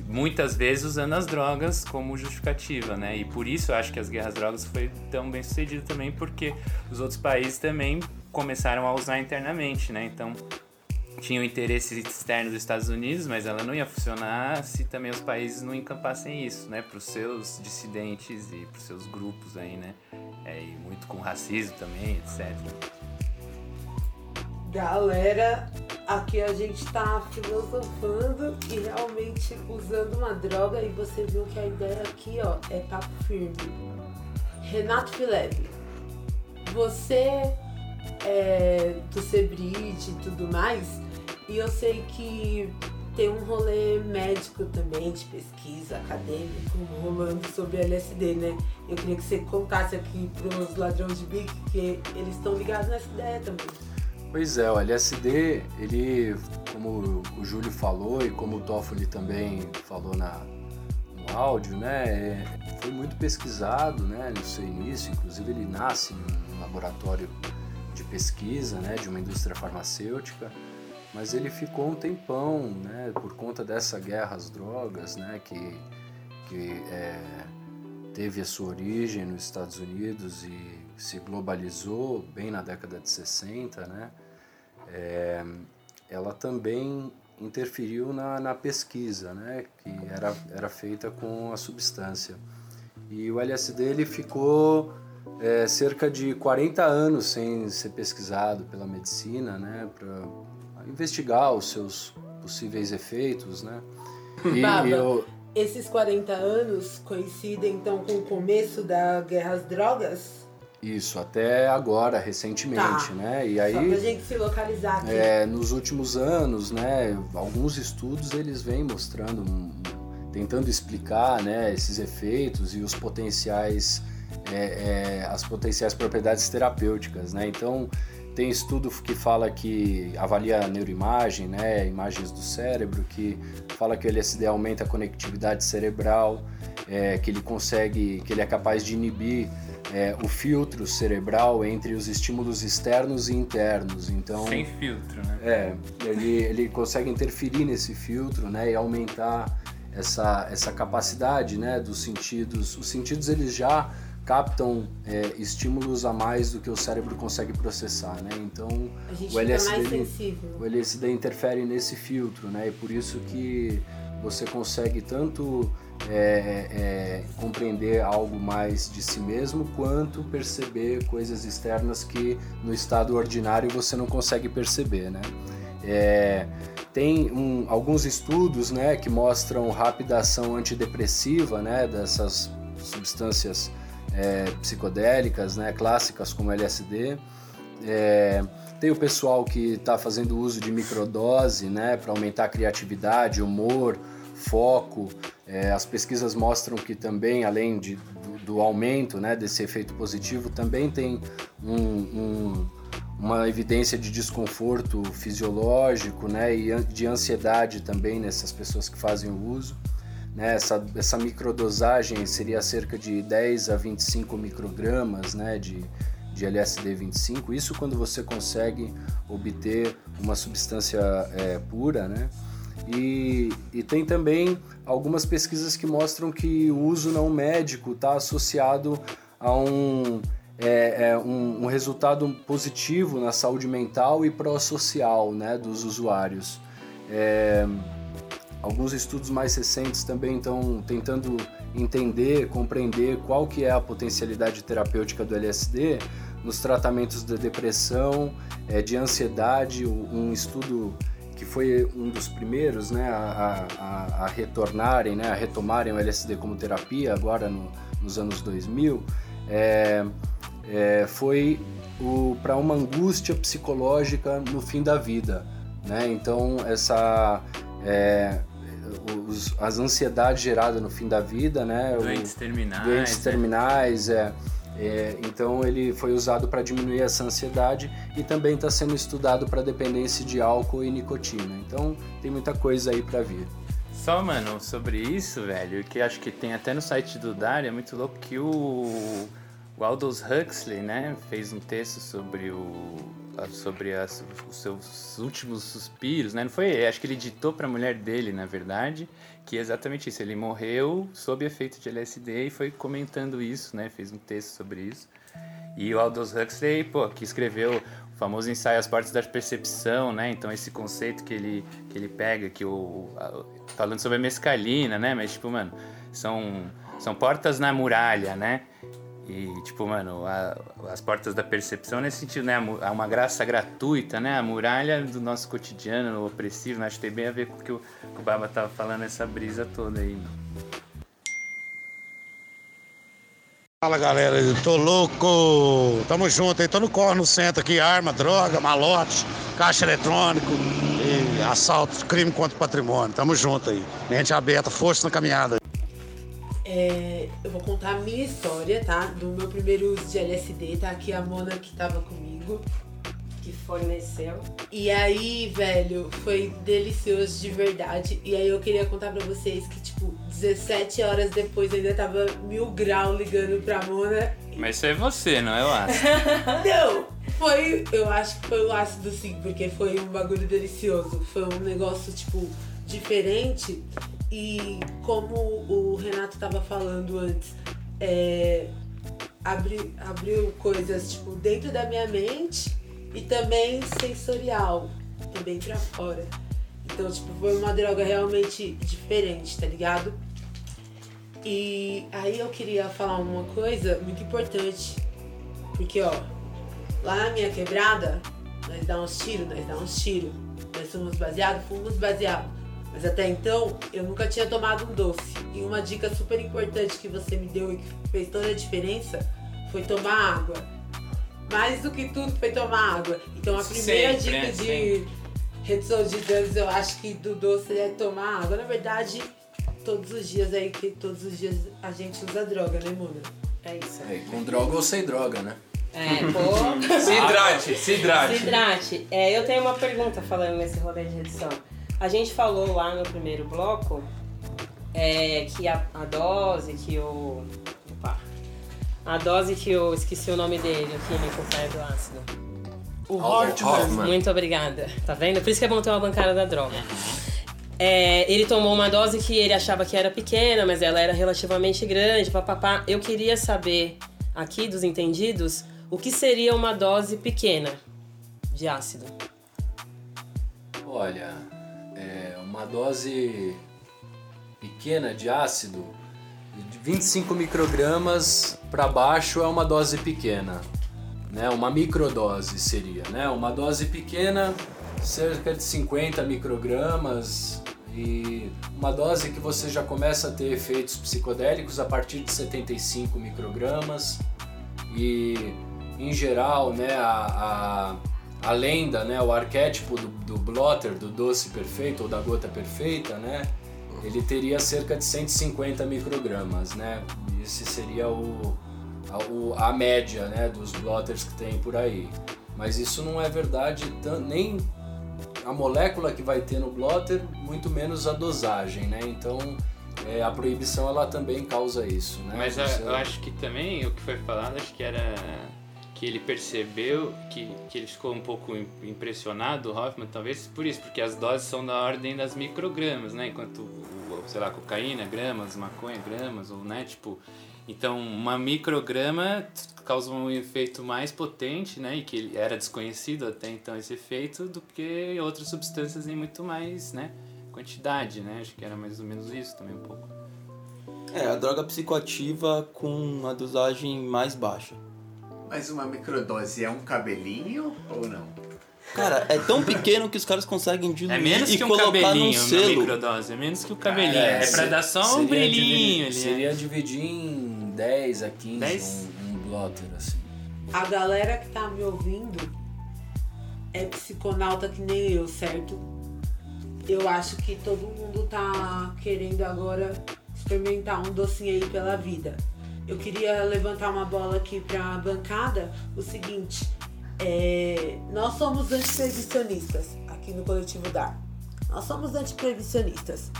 muitas vezes usando as drogas como justificativa, né? E por isso eu acho que as guerras drogas foi tão bem sucedido também, porque os outros países também começaram a usar internamente, né? Então, tinha o interesse externo dos Estados Unidos, mas ela não ia funcionar se também os países não encampassem isso, né, para os seus dissidentes e para os seus grupos aí, né, é, e muito com racismo também, etc. Galera, aqui a gente tá filosofando e realmente usando uma droga e você viu que a ideia aqui, ó, é papo firme. Renato Filebe, você é, do Sebrite e tudo mais, e eu sei que tem um rolê médico também, de pesquisa acadêmico, rolando sobre LSD, né? Eu queria que você contasse aqui pros ladrões de bico, que eles estão ligados nessa ideia também. Pois é, o LSD, ele, como o Júlio falou e como o Toffoli também falou na, no áudio, né, é, foi muito pesquisado, né, no seu início, inclusive ele nasce num laboratório de pesquisa, né, de uma indústria farmacêutica, mas ele ficou um tempão, né, por conta dessa guerra às drogas, né, que, que é, teve a sua origem nos Estados Unidos e se globalizou bem na década de 60, né, é, ela também interferiu na, na pesquisa, né, que era, era feita com a substância. E o LSD ele ficou é, cerca de 40 anos sem ser pesquisado pela medicina, né, para investigar os seus possíveis efeitos, né? E Baba, eu... esses 40 anos coincidem então com o começo da guerra às drogas? Isso, até agora, recentemente, tá. né? E aí, Só pra gente se localizar aqui. É, nos últimos anos, né, alguns estudos eles vêm mostrando, tentando explicar, né, esses efeitos e os potenciais, é, é, as potenciais propriedades terapêuticas, né? Então, tem estudo que fala que avalia a neuroimagem, né, imagens do cérebro, que fala que o LSD aumenta a conectividade cerebral, é, que ele consegue, que ele é capaz de inibir é, o filtro cerebral entre os estímulos externos e internos. Então, sem filtro, né? É, ele, ele consegue interferir nesse filtro, né, e aumentar essa, essa capacidade, né, dos sentidos. Os sentidos eles já captam é, estímulos a mais do que o cérebro consegue processar, né? Então o LSD, o LSD interfere nesse filtro, né? E por isso que você consegue tanto é, é, compreender algo mais de si mesmo quanto perceber coisas externas que no estado ordinário você não consegue perceber, né? É, tem um, alguns estudos né, que mostram rápida ação antidepressiva né, dessas substâncias é, psicodélicas, né, clássicas como LSD. É, tem o pessoal que está fazendo uso de microdose né, para aumentar a criatividade, humor, foco. É, as pesquisas mostram que também, além de, do, do, aumento né, desse efeito positivo, também tem um, um, uma evidência de desconforto fisiológico né, e de ansiedade também nessas pessoas que fazem o uso. Né? Essa, essa microdosagem seria cerca de 10 a 25 microgramas né? de, de LSD 25. Isso quando você consegue obter uma substância é, pura, né? E, e, tem também algumas pesquisas que mostram que o uso não médico está associado a um, é, é, um, um, resultado positivo na saúde mental e pró-social né, dos usuários. É, Alguns estudos mais recentes também estão tentando entender, compreender qual que é a potencialidade terapêutica do LSD nos tratamentos de depressão, é, de ansiedade. Um estudo que foi um dos primeiros né, a, a, a retornarem, né, a retomarem o LSD como terapia agora no, nos anos 2000, é, é, foi para uma angústia psicológica no fim da vida. Né? Então, essa, é, os, as ansiedades geradas no fim da vida, né? Doentes terminais. Doentes né? terminais, é. é. Então ele foi usado para diminuir essa ansiedade e também está sendo estudado para dependência de álcool e nicotina. Então tem muita coisa aí para vir. Só, mano, sobre isso, velho, que acho que tem até no site do Dario, é muito louco que o, o Aldous Huxley, né, fez um texto sobre o sobre as, os seus últimos suspiros, né? Não foi, acho que ele ditou para a mulher dele, na verdade, que é exatamente isso. Ele morreu sob efeito de LSD e foi comentando isso, né? Fez um texto sobre isso. E o Aldous Huxley, pô, que escreveu o famoso ensaio As Portas da Percepção, né? Então esse conceito que ele que ele pega que o falando sobre a mescalina, né? Mas tipo, mano, são são portas na muralha, né? E, tipo, mano, a, as portas da percepção nesse sentido, né? É uma graça gratuita, né? A muralha do nosso cotidiano, opressivo, né? Acho que tem bem a ver com o que o, o Baba tava falando, essa brisa toda aí. Fala galera, eu tô louco! Tamo junto aí, tô no corno no centro aqui, arma, droga, malote, caixa eletrônico, assalto, crime contra o patrimônio. Tamo junto aí. Mente aberta, força na caminhada. É, eu vou contar a minha história, tá? Do meu primeiro uso de LSD, tá? Aqui a Mona que tava comigo. Que forneceu. E aí, velho, foi delicioso de verdade. E aí eu queria contar pra vocês que, tipo, 17 horas depois ainda tava mil grau ligando pra Mona. Mas isso é você, não é o ácido. Não! Foi, eu acho que foi o ácido sim, porque foi um bagulho delicioso. Foi um negócio, tipo, diferente. E como o Renato tava falando antes, é, abri, abriu coisas, tipo, dentro da minha mente e também sensorial, também pra fora. Então, tipo, foi uma droga realmente diferente, tá ligado? E aí eu queria falar uma coisa muito importante. Porque, ó, lá na minha quebrada, nós dá uns tiros, nós dá uns tiros. Nós somos baseados, fomos baseados. Mas até então, eu nunca tinha tomado um doce. E uma dica super importante que você me deu e que fez toda a diferença foi tomar água. Mais do que tudo foi tomar água. Então a primeira Sempre, dica né? de Sempre. redução de danos, eu acho que do doce é tomar água. Na verdade, todos os dias aí, que todos os dias a gente usa droga, né, Mona? É isso. É, com droga ou sem droga, né? É, pô. Se hidrate, se hidrate. Se hidrate. É, eu tenho uma pergunta falando nesse rolê de redução. A gente falou lá no primeiro bloco é, que a, a dose que o. Opa. A dose que eu esqueci o nome dele, o químico do ácido. O Hoffman. Muito obrigada. Tá vendo? Por isso que é bom ter uma bancada da droga. É, ele tomou uma dose que ele achava que era pequena, mas ela era relativamente grande, papapá. Eu queria saber, aqui dos entendidos, o que seria uma dose pequena de ácido. Olha, uma dose pequena de ácido, de 25 microgramas para baixo é uma dose pequena, né? Uma microdose seria, né? Uma dose pequena, cerca de 50 microgramas e uma dose que você já começa a ter efeitos psicodélicos a partir de 75 microgramas e em geral, né, a, a, a lenda, né, o arquétipo do, do blotter, do doce perfeito ou da gota perfeita, né, ele teria cerca de 150 microgramas, né, esse seria o, a, a média, né, dos blotters que tem por aí. Mas isso não é verdade nem a molécula que vai ter no blotter, muito menos a dosagem, né, então é, a proibição ela também causa isso, né. Mas a- Você- eu acho que também o que foi falado, acho que era que ele percebeu que, que ele ficou um pouco im- impressionado, o Hoffman, talvez por isso, porque as doses são da ordem das microgramas, né? Enquanto, sei lá, cocaína, gramas, maconha, gramas, ou, né? Tipo, então uma micrograma causa um efeito mais potente, né? E que era desconhecido até então esse efeito do que outras substâncias em muito mais, né? Quantidade, né? Acho que era mais ou menos isso também um pouco. É, a droga psicoativa com uma dosagem mais baixa. Mas uma microdose é um cabelinho ou não? Cara, é tão pequeno que os caras conseguem diluir É menos e que um colocar num selo. microdose, é menos que o cabelinho. É, se- pra dar só um seria brilhinho dividir- ali. Seria dividir em 10 a 15 10? Um, um blotter, assim. A galera que tá me ouvindo é psiconauta que nem eu, certo? Eu acho que todo mundo tá querendo agora experimentar um docinho aí pela vida. Eu queria levantar uma bola aqui pra bancada, o seguinte, é, nós somos antiproibicionistas aqui no Coletivo DAR. Nós somos antiproibicionistas.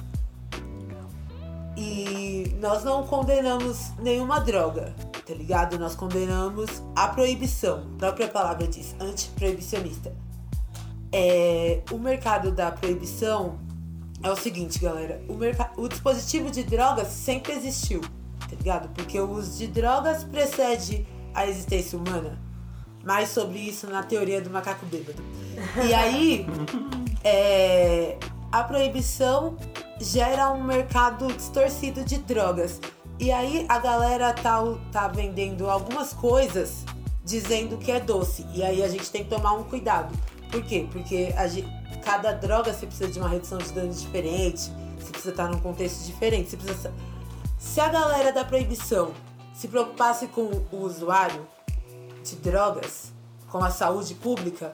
E nós não condenamos nenhuma droga, tá ligado? Nós condenamos a proibição. A própria palavra diz, antiproibicionista. É, o mercado da proibição é o seguinte, galera. O, o dispositivo de drogas sempre existiu, tá ligado? Porque o uso de drogas precede a existência humana. Mais sobre isso na teoria do macaco bêbado. E aí, é, a proibição gera um mercado distorcido de drogas. E aí a galera tá, tá vendendo algumas coisas dizendo que é doce. E aí a gente tem que tomar um cuidado. Por quê? Porque a gen- cada droga você precisa de uma redução de danos diferente, você precisa estar num contexto diferente. Você precisa... Se a galera da proibição se preocupasse com o usuário de drogas, com a saúde pública,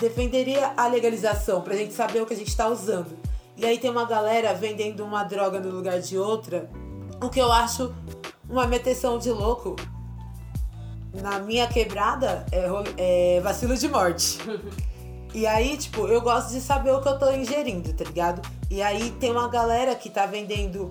defenderia a legalização pra gente saber o que a gente tá usando. E aí tem uma galera vendendo uma droga no lugar de outra, o que eu acho uma meteção de louco. Na minha quebrada é, é vacilo de morte. E aí, tipo, eu gosto de saber o que eu tô ingerindo, tá ligado? E aí tem uma galera que tá vendendo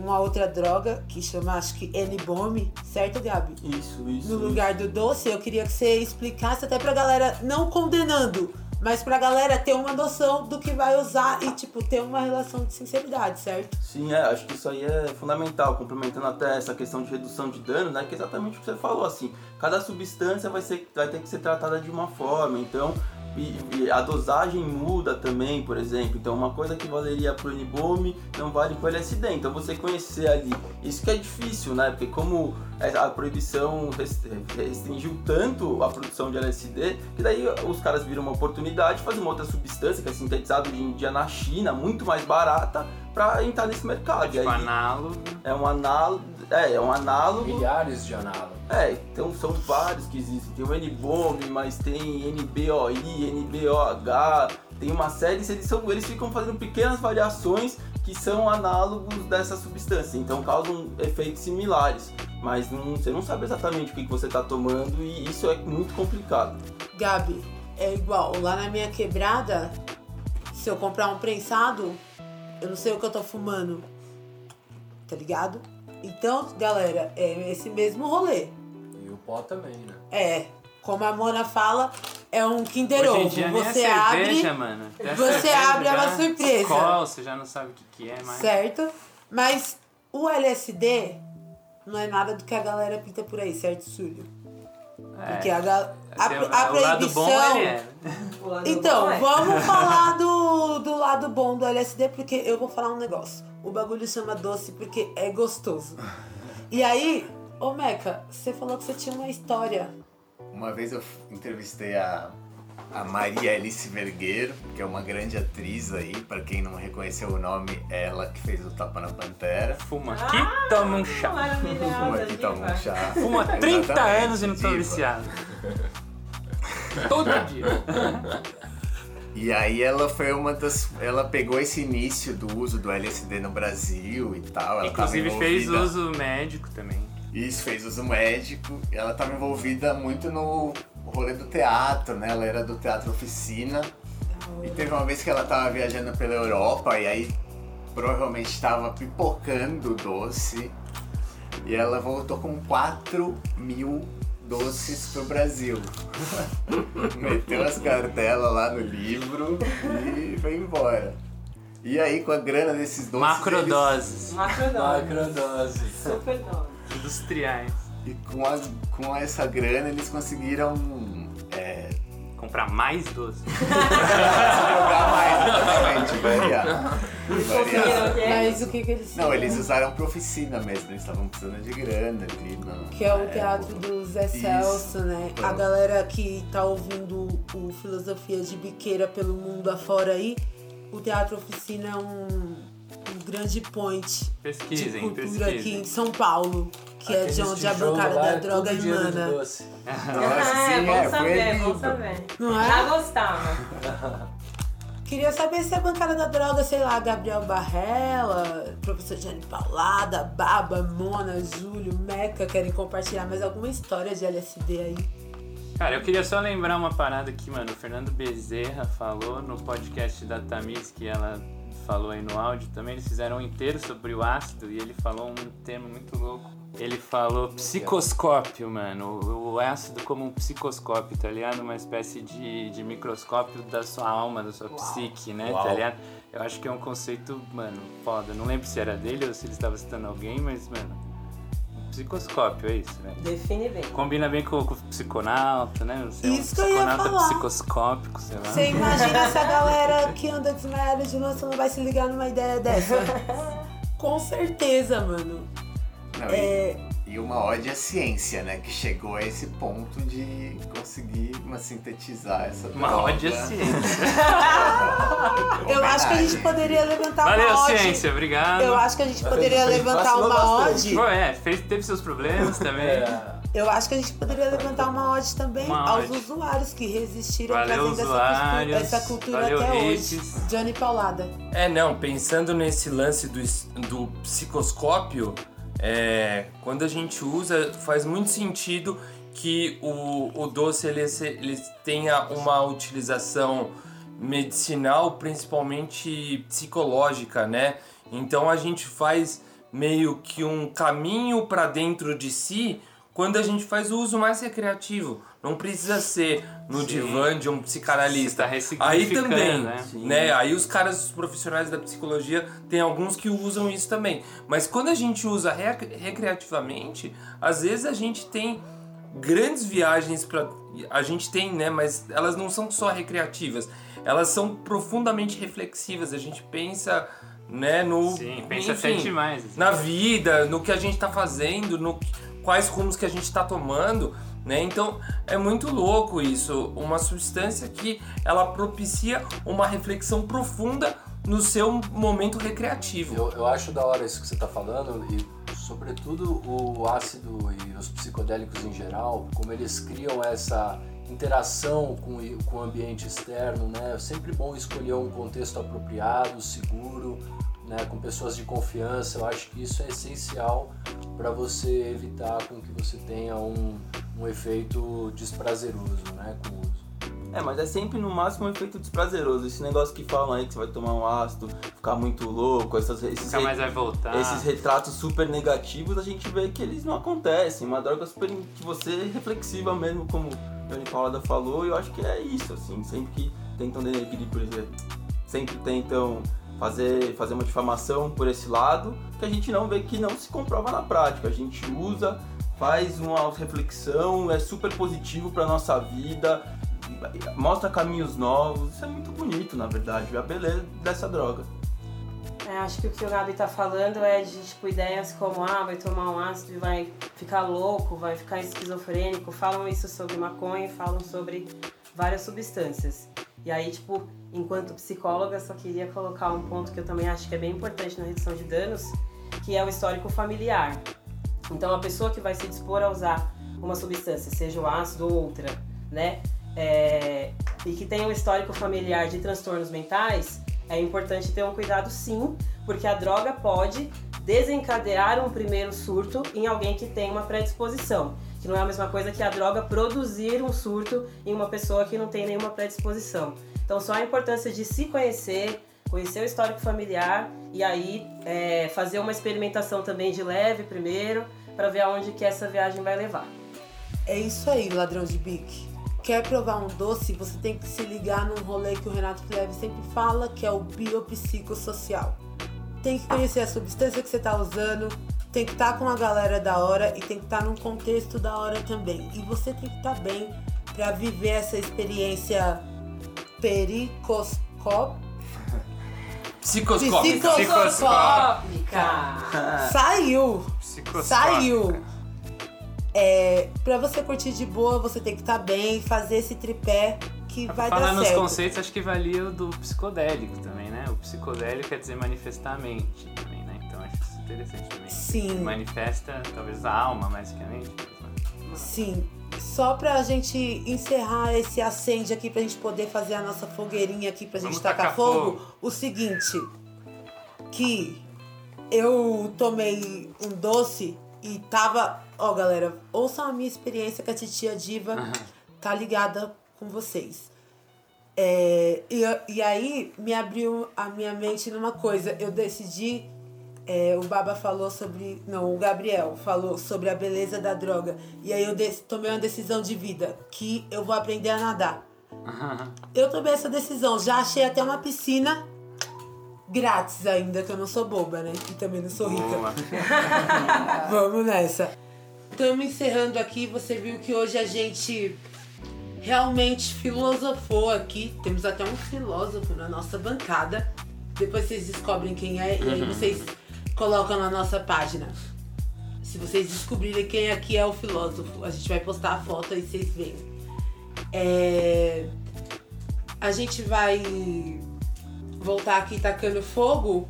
uma outra droga que chama, acho que N-Bomb, certo, Gabi? Isso, isso. No lugar do doce, eu queria que você explicasse até pra galera, não condenando, mas pra galera ter uma noção do que vai usar e, tipo, ter uma relação de sinceridade, certo? Sim, é, acho que isso aí é fundamental, complementando até essa questão de redução de dano, né? Que é exatamente o que você falou, assim, cada substância vai, ser, vai ter que ser tratada de uma forma, então e, e a dosagem muda também, por exemplo. Então uma coisa que valeria pro N-Bomb não vale pro LSD. Então você conhecer ali, isso que é difícil, né? Porque como a proibição rest- restringiu tanto a produção de LSD, que daí os caras viram uma oportunidade de fazer uma outra substância que é sintetizada hoje em dia na China, muito mais barata, para entrar nesse mercado. Tipo E aí, análogo. É um análogo. É, é um análogo. Milhares de análogos. É, então são vários que existem. Tem o N-Bomb, mas tem NBOI, NBOH, tem uma série, eles, são, eles ficam fazendo pequenas variações que são análogos dessa substância, então causam efeitos similares. Mas não- você não sabe exatamente o que, que você está tomando e isso é muito complicado. Gabi, é igual, lá na minha quebrada, se eu comprar um prensado, eu não sei o que eu tô fumando. Tá ligado? Então, galera, é esse mesmo rolê. E o pó também, né? É, como a Mona fala, é um Kinder Hoje em Ovo. a Você cerveja, abre, mano. Até você cerveja abre é uma surpresa. Skol, você já não sabe o que, que é mais. certo? Mas o LSD não é nada do que a galera pinta por aí, certo, Súlio? É. Porque a, ga- a, Tem- a o lado proibição... bom ele é. Então, bom é. vamos falar do, do lado bom do LSD, porque eu vou falar um negócio. O bagulho chama doce porque é gostoso. E aí, ô Meca, você falou que você tinha uma história. Uma vez eu entrevistei a, a Maria Alice Vergueiro, que é uma grande atriz aí, pra quem não reconheceu o nome, ela que fez o Tapa na Pantera. Fuma aqui, toma um chá. Fuma aqui, toma um chá. Fuma 30 Exatamente, anos e não tô diva. viciado. Todo dia. E aí ela foi uma das. Ela pegou esse início do uso do LSD no Brasil e tal. Ela Inclusive fez uso médico também. Isso, fez uso médico. Ela estava envolvida muito no rolê do teatro, né? Ela era do teatro oficina. E teve uma vez que ela estava viajando pela Europa e aí provavelmente estava pipocando o doce. E ela voltou com 4 mil doces pro Brasil. Meteu as cartelas lá no livro e foi embora. E aí, com a grana desses doces. Macrodoses. Macrodose. Super dose. Industriais. E com, a, com essa grana eles conseguiram. É, Comprar mais doce. jogar mais, exatamente, variar. variar. Mas o que que eles Não, eles usaram pra oficina mesmo, eles estavam precisando de grana ali. no- Que é o na teatro época. do Zé Isso. Celso, né? A galera que tá ouvindo o Filosofia de Biqueira pelo mundo afora aí, o Teatro Oficina é um, um grande point de Pesquisem, cultura aqui pesquisem. em São Paulo, que é de onde a bancada da é droga de emana. Nossa, Ah, sim, é bom é, saber, bom saber. Não é? Já gostava. Queria saber se a bancada da droga, sei lá, Gabriel Barrela, professor Jane Paulada, Baba, Mona, Júlio, Meca, querem compartilhar mais alguma história de LSD aí? Cara, eu queria só lembrar uma parada que, mano, o Fernando Bezerra falou no podcast da Tamiz, que ela falou aí no áudio também. Eles fizeram um inteiro sobre o ácido e ele falou um termo muito louco. Ele falou psicoscópio, mano. O, o ácido como um psicoscópio, tá ligado? Uma espécie de, de microscópio da sua alma, da sua psique, né? Uau. Tá ligado? Eu acho que é um conceito, mano, foda. Não lembro se era dele ou se ele estava citando alguém, mas, mano, psicoscópio, é isso, velho. Define bem. Combina bem com, com o psiconauta, né? Você é um Isso que eu ia psiconauta falar. psicoscópico, sei lá. Você imagina essa galera que anda desmaiada de noite não vai se ligar numa ideia dessa? Com certeza, mano. Não, É, e, e uma ode à ciência, né? Que chegou a esse ponto de conseguir uma sintetizar essa Uma droga. ode à ciência. eu acho que a gente poderia levantar Valeu, uma ode. ciência, obrigado. Eu acho que a gente poderia levantar Vacilou uma bastante. ode. Pô, é, fez, teve seus problemas também. É. Eu acho que a gente poderia levantar uma ode também Uma aos ode. usuários que resistiram Valeu, trazendo essa usuários. cultura, essa cultura Valeu, até hippies. hoje. Johnny Paulada. É, não, pensando nesse lance do, es- do psicoscópio, é, quando a gente usa, faz muito sentido que o, o doce ele, ele tenha uma utilização medicinal, principalmente psicológica, né? Então a gente faz meio que um caminho para dentro de si quando a gente faz o uso mais recreativo. Não precisa ser no Sim. divã de um psicanalista. Você tá Aí também, né? né? Aí os caras, os profissionais da psicologia, tem alguns que usam isso também. Mas quando a gente usa rec- recreativamente, às vezes a gente tem grandes viagens para a gente tem, né, mas elas não são só recreativas. Elas são profundamente reflexivas. A gente pensa, né, no Sim, pensa até demais, assim. na vida, no que a gente tá fazendo, no quais rumos que a gente tá tomando, né? Então é muito louco isso, uma substância que ela propicia uma reflexão profunda no seu momento recreativo. Eu, eu acho da hora isso que você está falando e sobretudo o ácido e os psicodélicos em geral, como eles criam essa interação com, com o ambiente externo, né? É sempre bom escolher um contexto apropriado, seguro, né? Com pessoas de confiança. Eu acho que isso é essencial para você evitar com que você tenha um, um efeito desprazeroso, né? Com o uso. É, mas é sempre no máximo um efeito desprazeroso. Esse negócio que falam aí que você vai tomar um ácido, ficar muito louco, essas, esses, Nunca mais vai voltar. esses retratos super negativos, a gente vê que eles não acontecem. Uma droga super que você é reflexiva mesmo, como a Johnny Paulada falou, e eu acho que é isso, assim, sempre que tentam denegrir, por exemplo, sempre tentam fazer, fazer uma difamação por esse lado, que a gente não vê que não se comprova na prática. A gente usa, faz uma reflexão, é super positivo para nossa vida, mostra caminhos novos. Isso é muito bonito, na verdade, a beleza dessa droga. É, acho que o que o Gabi tá falando é de tipo ideias como ah, vai tomar um ácido e vai ficar louco, vai ficar esquizofrênico. Falam isso sobre maconha, falam sobre várias substâncias. E aí, tipo, enquanto psicóloga, só queria colocar um ponto que eu também acho que é bem importante na redução de danos, que é o histórico familiar. Então, a pessoa que vai se dispor a usar uma substância, seja o ácido ou outra, né? é, e que tem um histórico familiar de transtornos mentais, é importante ter um cuidado sim, porque a droga pode desencadear um primeiro surto em alguém que tem uma predisposição. Que não é a mesma coisa que a droga produzir um surto em uma pessoa que não tem nenhuma predisposição. Então, só a importância de se conhecer, conhecer o histórico familiar e aí é, fazer uma experimentação também de leve primeiro, para ver aonde que essa viagem vai levar. É isso aí, ladrão de bique. Quer provar um doce? Você tem que se ligar num rolê que o Renato Fileve sempre fala, que é o biopsicossocial. Tem que conhecer a substância que você está usando, tem que estar com a galera da hora e tem que estar num contexto da hora também. E você tem que estar bem para viver essa experiência pericoscópica. Psicoscópica. Psicoscópica. Saiu! Psicoscópica. Saiu! É, pra você curtir de boa, você tem que estar bem, fazer esse tripé que vai Falar dar nos certo. conceitos, acho que valia o do psicodélico também, né? O psicodélico quer dizer manifestar a mente também, interessante também. Sim. Manifesta talvez a alma mais que a mente. Sim. Só pra gente encerrar esse acende aqui, pra gente poder fazer a nossa fogueirinha aqui, pra gente Vamos tacar tacar fogo, fogo. o seguinte, que eu tomei um doce e tava... Ó, galera, ouçam a minha experiência que a titia Diva tá ligada com vocês. É, e, e aí me abriu a minha mente numa coisa. Eu decidi. É, o Baba falou sobre. Não, o Gabriel falou sobre a beleza da droga. E aí eu tomei uma decisão de vida: que eu vou aprender a nadar. Eu tomei essa decisão. Já achei até uma piscina grátis ainda, que eu não sou boba, né? E também não sou rica. Vamos nessa. Estamos encerrando aqui. Você viu que hoje a gente realmente filosofou aqui. Temos até um filósofo na nossa bancada. Depois vocês descobrem quem é e aí Uhum. vocês colocam na nossa página. Se vocês descobrirem quem aqui é o filósofo, a gente vai postar a foto aí vocês veem. É... A gente vai voltar aqui tacando fogo.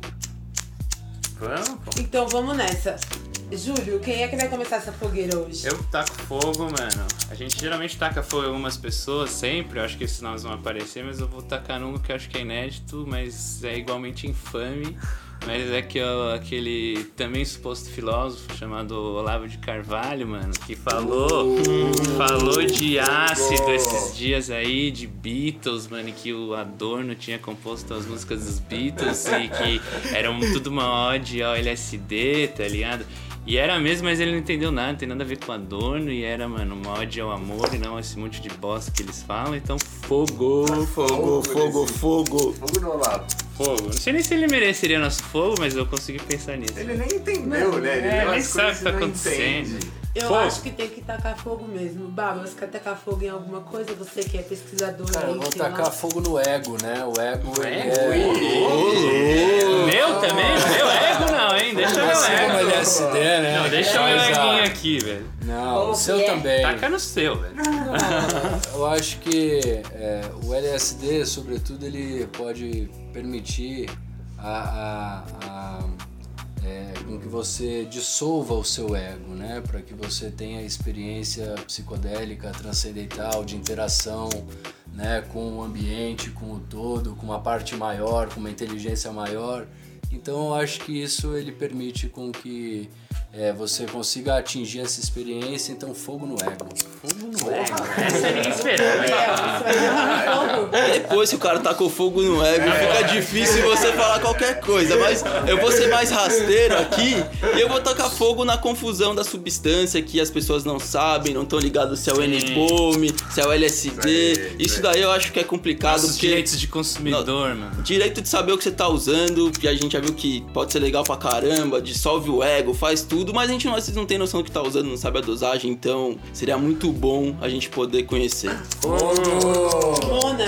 Vamos. Então vamos nessa. Júlio, quem é que vai começar essa fogueira hoje? Eu taco fogo, mano. A gente geralmente taca fogo em algumas pessoas, sempre. Eu acho que esses nomes vão aparecer, mas eu vou tacar num que eu acho que é inédito, mas é igualmente infame. Mas é que ó, aquele também suposto filósofo chamado Olavo de Carvalho, mano, que falou, falou de ácido esses dias aí, de Beatles, mano, e que o Adorno tinha composto as músicas dos Beatles e que era um- tudo uma ode ao LSD, tá ligado? E era mesmo, mas ele não entendeu nada, tem nada a ver com Adorno, e era, mano, uma ode ao amor e não esse monte de bosta que eles falam, então fogo, Fogo, fogo, fogo. Fogo no Olavo. Fogo. Não sei nem se ele mereceria nosso fogo, mas eu consegui pensar nisso. Ele nem entendeu, né? Ele é, nem sabe o que tá acontecendo. entende. Eu Fogo. acho que tem que tacar fogo mesmo. Baba, você quer tacar fogo em alguma coisa? Você que é pesquisador Cara, aí, vou sei lá. tacar fogo no ego, né? O ego, ele Ego? é... Meu também? Meu ego não, hein? Deixa meu ego. LSD, né? Não, deixa Mas, meu ah, eguinho aqui, velho. Não, o seu também. Taca no seu, velho. Eu acho que é, o LSD, sobretudo, ele pode permitir a, a- a- é, com que você dissolva o seu ego, né? Para que você tenha experiência psicodélica, transcendental, de interação né? com o ambiente, com o todo, com uma parte maior, com uma inteligência maior. Então eu acho que isso ele permite com que é, você consiga atingir essa experiência, então fogo no ego. Fogo no ego. Essa ninguém esperava. Depois que o cara tacou fogo no ego, fica difícil você falar qualquer coisa. Mas eu vou ser mais rasteiro aqui e eu vou tacar fogo na confusão da substância que as pessoas não sabem, não estão ligadas se é o N-Pome, se é o LSD. Isso daí eu acho que é complicado. Nossos porque direitos de consumidor, mano. Direito de saber o que você tá usando, que a gente já viu que pode ser legal pra caramba, dissolve o ego, faz tudo, mas a gente não, vezes não tem noção do que tá usando, não sabe a dosagem, então seria muito bom a gente poder conhecer. Mona.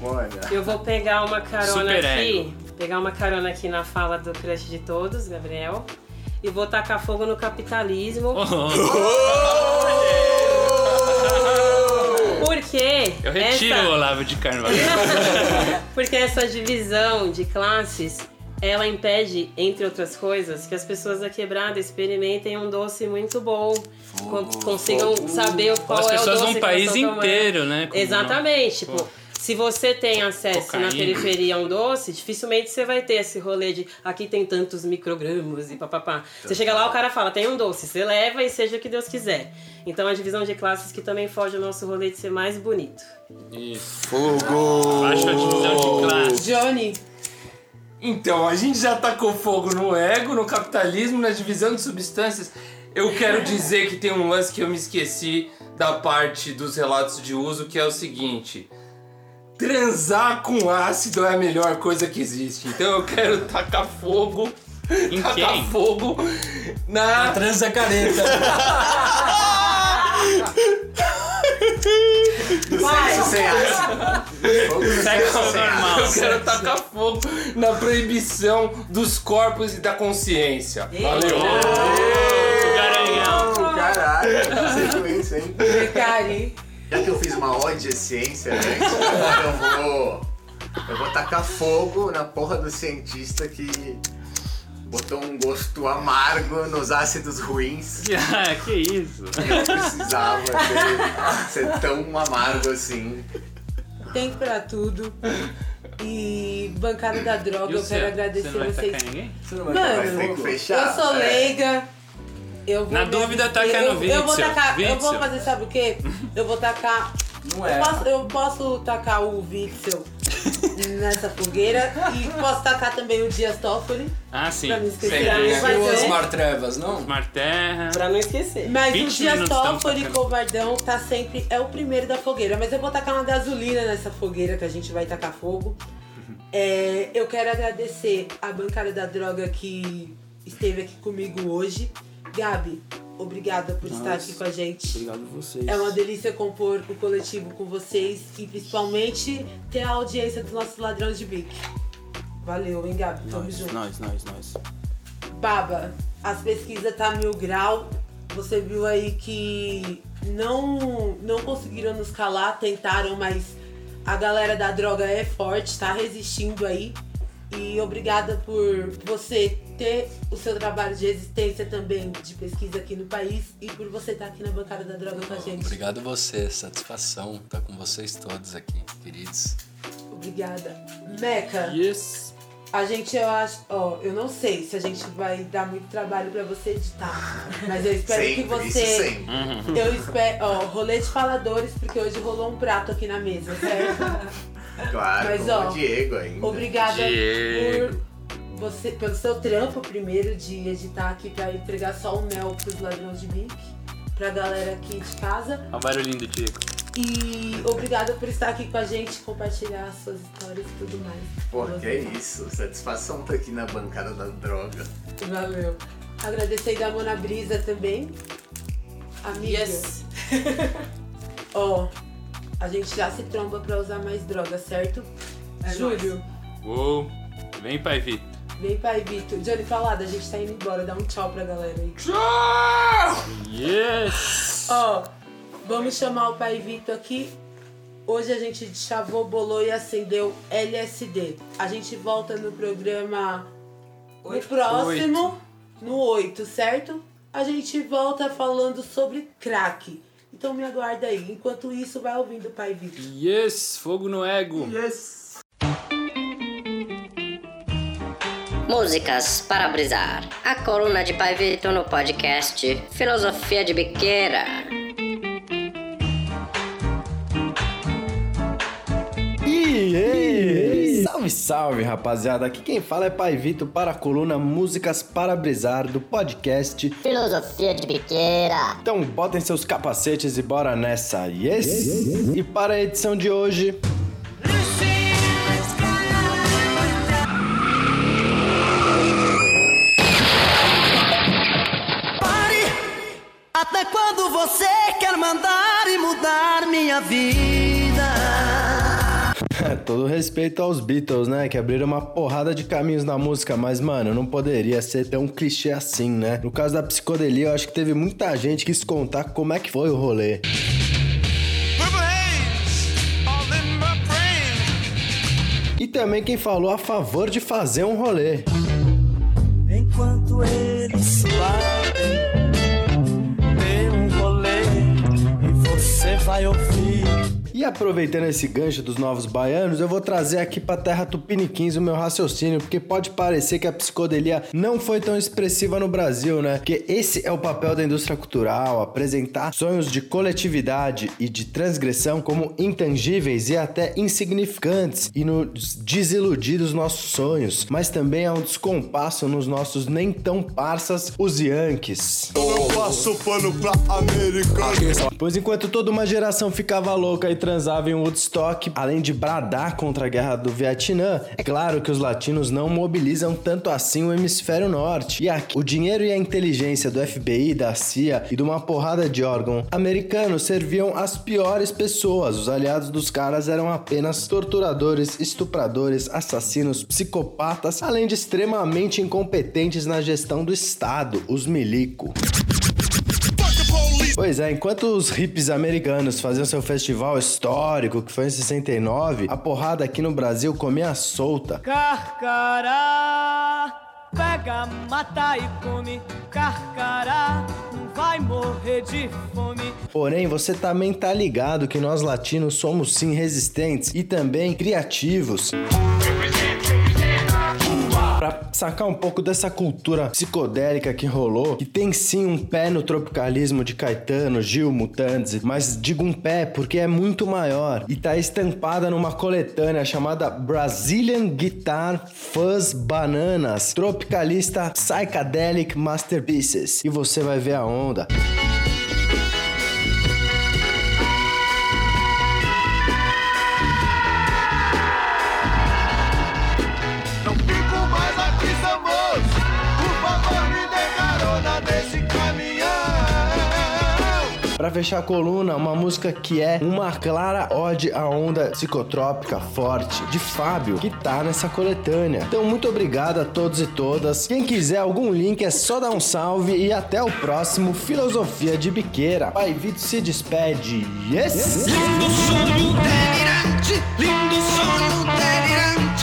Mona. Eu vou pegar uma carona Super aqui. ego. Pegar uma carona aqui na fala do crush de todos, Gabriel. E vou tacar fogo no capitalismo. Porque Eu retiro essa- o Olavo de Carvalho. Porque essa divisão de classes, ela impede, entre outras coisas, que as pessoas da quebrada experimentem um doce muito bom. Con- consigam saber qual As é o pessoas doce num que país elas estão tomando. inteiro, né? como Exatamente. não- Tipo, se você tem acesso Cocaína. na periferia a um doce, dificilmente você vai ter esse rolê de aqui tem tantos microgramas e papapá. Você chega lá, o cara fala, tem um doce, você leva e seja o que Deus quiser. Então a divisão de classes que também foge ao nosso rolê de ser mais bonito. Isso. Fogo! Baixa a divisão de classe. Johnny. Então, a gente já tacou fogo no ego, no capitalismo, na divisão de substâncias. Eu quero dizer que tem um lance que eu me esqueci da parte dos relatos de uso, que é o seguinte. Transar com ácido é a melhor coisa que existe. Então eu quero tacar fogo. Em tacar quem? fogo na. Transa careta. Sexo sem ácido. Sexo normal. Eu quero tacar fogo na proibição dos corpos e da consciência. Valeu! Garanhão. Caralho, sequência, hein? Já que eu fiz uma ode à ciência antes, agora eu vou. Eu vou tacar fogo na porra do cientista que botou um gosto amargo nos ácidos ruins. Ah, que isso? E não precisava ter, ser tão amargo assim. Tempo pra tudo. E bancada da droga, eu quero agradecer Você não vai vocês. tacar ninguém? Vai ter que fechar. Eu sou é. leiga. Eu vou Na me dúvida, abster. taca no eu, eu vou Witzel. tacar. Eu vou Witzel. fazer, sabe o quê? Eu vou tacar. Não Eu é. posso, eu posso tacar o Witzel nessa fogueira e posso tacar também o Dias Toffoli. Ah, sim. Pra não esquecer. Sim, Pra né? vai E o Osmar Trevas, não? Smart Terra. Pra não esquecer. Mas o 20 Dias Toffoli covardão tá sempre. É o primeiro da fogueira. Mas eu vou tacar uma gasolina nessa fogueira que a gente vai tacar fogo. É, eu quero agradecer a bancada da droga que esteve aqui comigo hoje. Gabi, obrigada por estar aqui com a gente. Obrigado a vocês. É uma delícia compor o coletivo com vocês e principalmente ter a audiência dos nossos ladrões de bique. Valeu, hein, Gabi? Tamo Nós, junto. nós, nós, nós. Baba, as pesquisas tá mil grau. Você viu aí que não, não conseguiram nos calar, tentaram, mas a galera da droga é forte, tá resistindo aí. E obrigada por você ter o seu trabalho de resistência também, de pesquisa aqui no país e por você estar aqui na bancada da droga com a gente. Obrigado você, satisfação estar com vocês todos aqui, queridos. Obrigada. Meca. Yes. A gente, eu acho, ó, eu não sei se a gente vai dar muito trabalho pra você editar, mas eu espero que Sempre, você. isso sempre. Eu espero, ó, rolê de faladores, porque hoje rolou um prato aqui na mesa, certo? Claro, Mas, ó, o Diego ainda. Obrigada Diego. por você, pelo seu trampo primeiro de editar aqui pra entregar só o mel pros ladrões de bico, pra galera aqui de casa. Olha o barulhinho do Diego. E obrigada por estar aqui com a gente, compartilhar as suas histórias e tudo mais. Pô, que é isso. Satisfação tá aqui na bancada da droga. Valeu. Agradecer da Mona Brisa também. Amiga. Yes. Ó, a gente já se tromba pra usar mais droga, certo? Júlio, Uou. Vem, pai Vitor. Vem pai Vitor. Johnny Falada, a gente tá indo embora. Dá um tchau pra galera aí. Yes! Ó, vamos chamar o pai Vitor aqui. Hoje a gente chavou, bolou e acendeu LSD. A gente volta no programa no próximo, no 8, certo? A gente volta falando sobre crack. Então me aguarda aí. Enquanto isso, vai ouvindo o pai Vitor. Yes! Fogo no ego. Yes! Músicas para brisar. A coluna de Pai Vitor no podcast Filosofia de Biqueira. E salve, salve, rapaziada. Aqui quem fala é Pai Vitor para a coluna Músicas para Brisar do podcast Filosofia de Biqueira. Então botem seus capacetes e bora nessa. Yes! E para a edição de hoje, Até quando você quer mandar e mudar minha vida? todo respeito aos Beatles, né? Que abriram uma porrada de caminhos na música, mas, mano, não poderia ser tão clichê assim, né? No caso da psicodelia, eu acho que teve muita gente que quis contar como é que foi o rolê. E também quem falou a favor de fazer um rolê. Enquanto eles batem, você vai ouvir. E aproveitando esse gancho dos novos baianos, eu vou trazer aqui pra terra tupiniquins o meu raciocínio, porque pode parecer que a psicodelia não foi tão expressiva no Brasil, né? Porque esse é o papel da indústria cultural, apresentar sonhos de coletividade e de transgressão como intangíveis e até insignificantes e nos desiludir dos nossos sonhos, mas também há um descompasso nos nossos nem tão parças, os Yankees. Eu passo pano pra americano. Pois enquanto toda uma geração ficava louca e transava em Woodstock, além de bradar contra a guerra do Vietnã, é claro que os latinos não mobilizam tanto assim o hemisfério norte. E aqui, o dinheiro e a inteligência do FBI, da CIA e de uma porrada de órgão americanos serviam as piores pessoas. Os aliados dos caras eram apenas torturadores, estupradores, assassinos, psicopatas, além de extremamente incompetentes na gestão do Estado, os milico. Pois é, enquanto os hippies americanos faziam seu festival histórico, que foi em 69, a porrada aqui no Brasil comia solta. Carcará, pega, mata e come. Carcará, vai morrer de fome. Porém, você também tá ligado que nós latinos somos sim resistentes e também criativos. Pra sacar um pouco dessa cultura psicodélica que rolou, que tem sim um pé no tropicalismo de Caetano, Gil, Mutantes, mas digo um pé porque é muito maior e tá estampada numa coletânea chamada Brazilian Guitar Fuzz Bananas, tropicalista Psychedelic Masterpieces. E você vai ver a onda. Não Pra fechar a coluna, uma música que é uma clara ode à onda psicotrópica forte de Fábio, que tá nessa coletânea. Então, muito obrigado a todos e todas. Quem quiser algum link é só dar um salve e até o próximo Filosofia de Biqueira. Pai Vitor se despede. Yes! Lindo sonho delirante, lindo sonho delirante.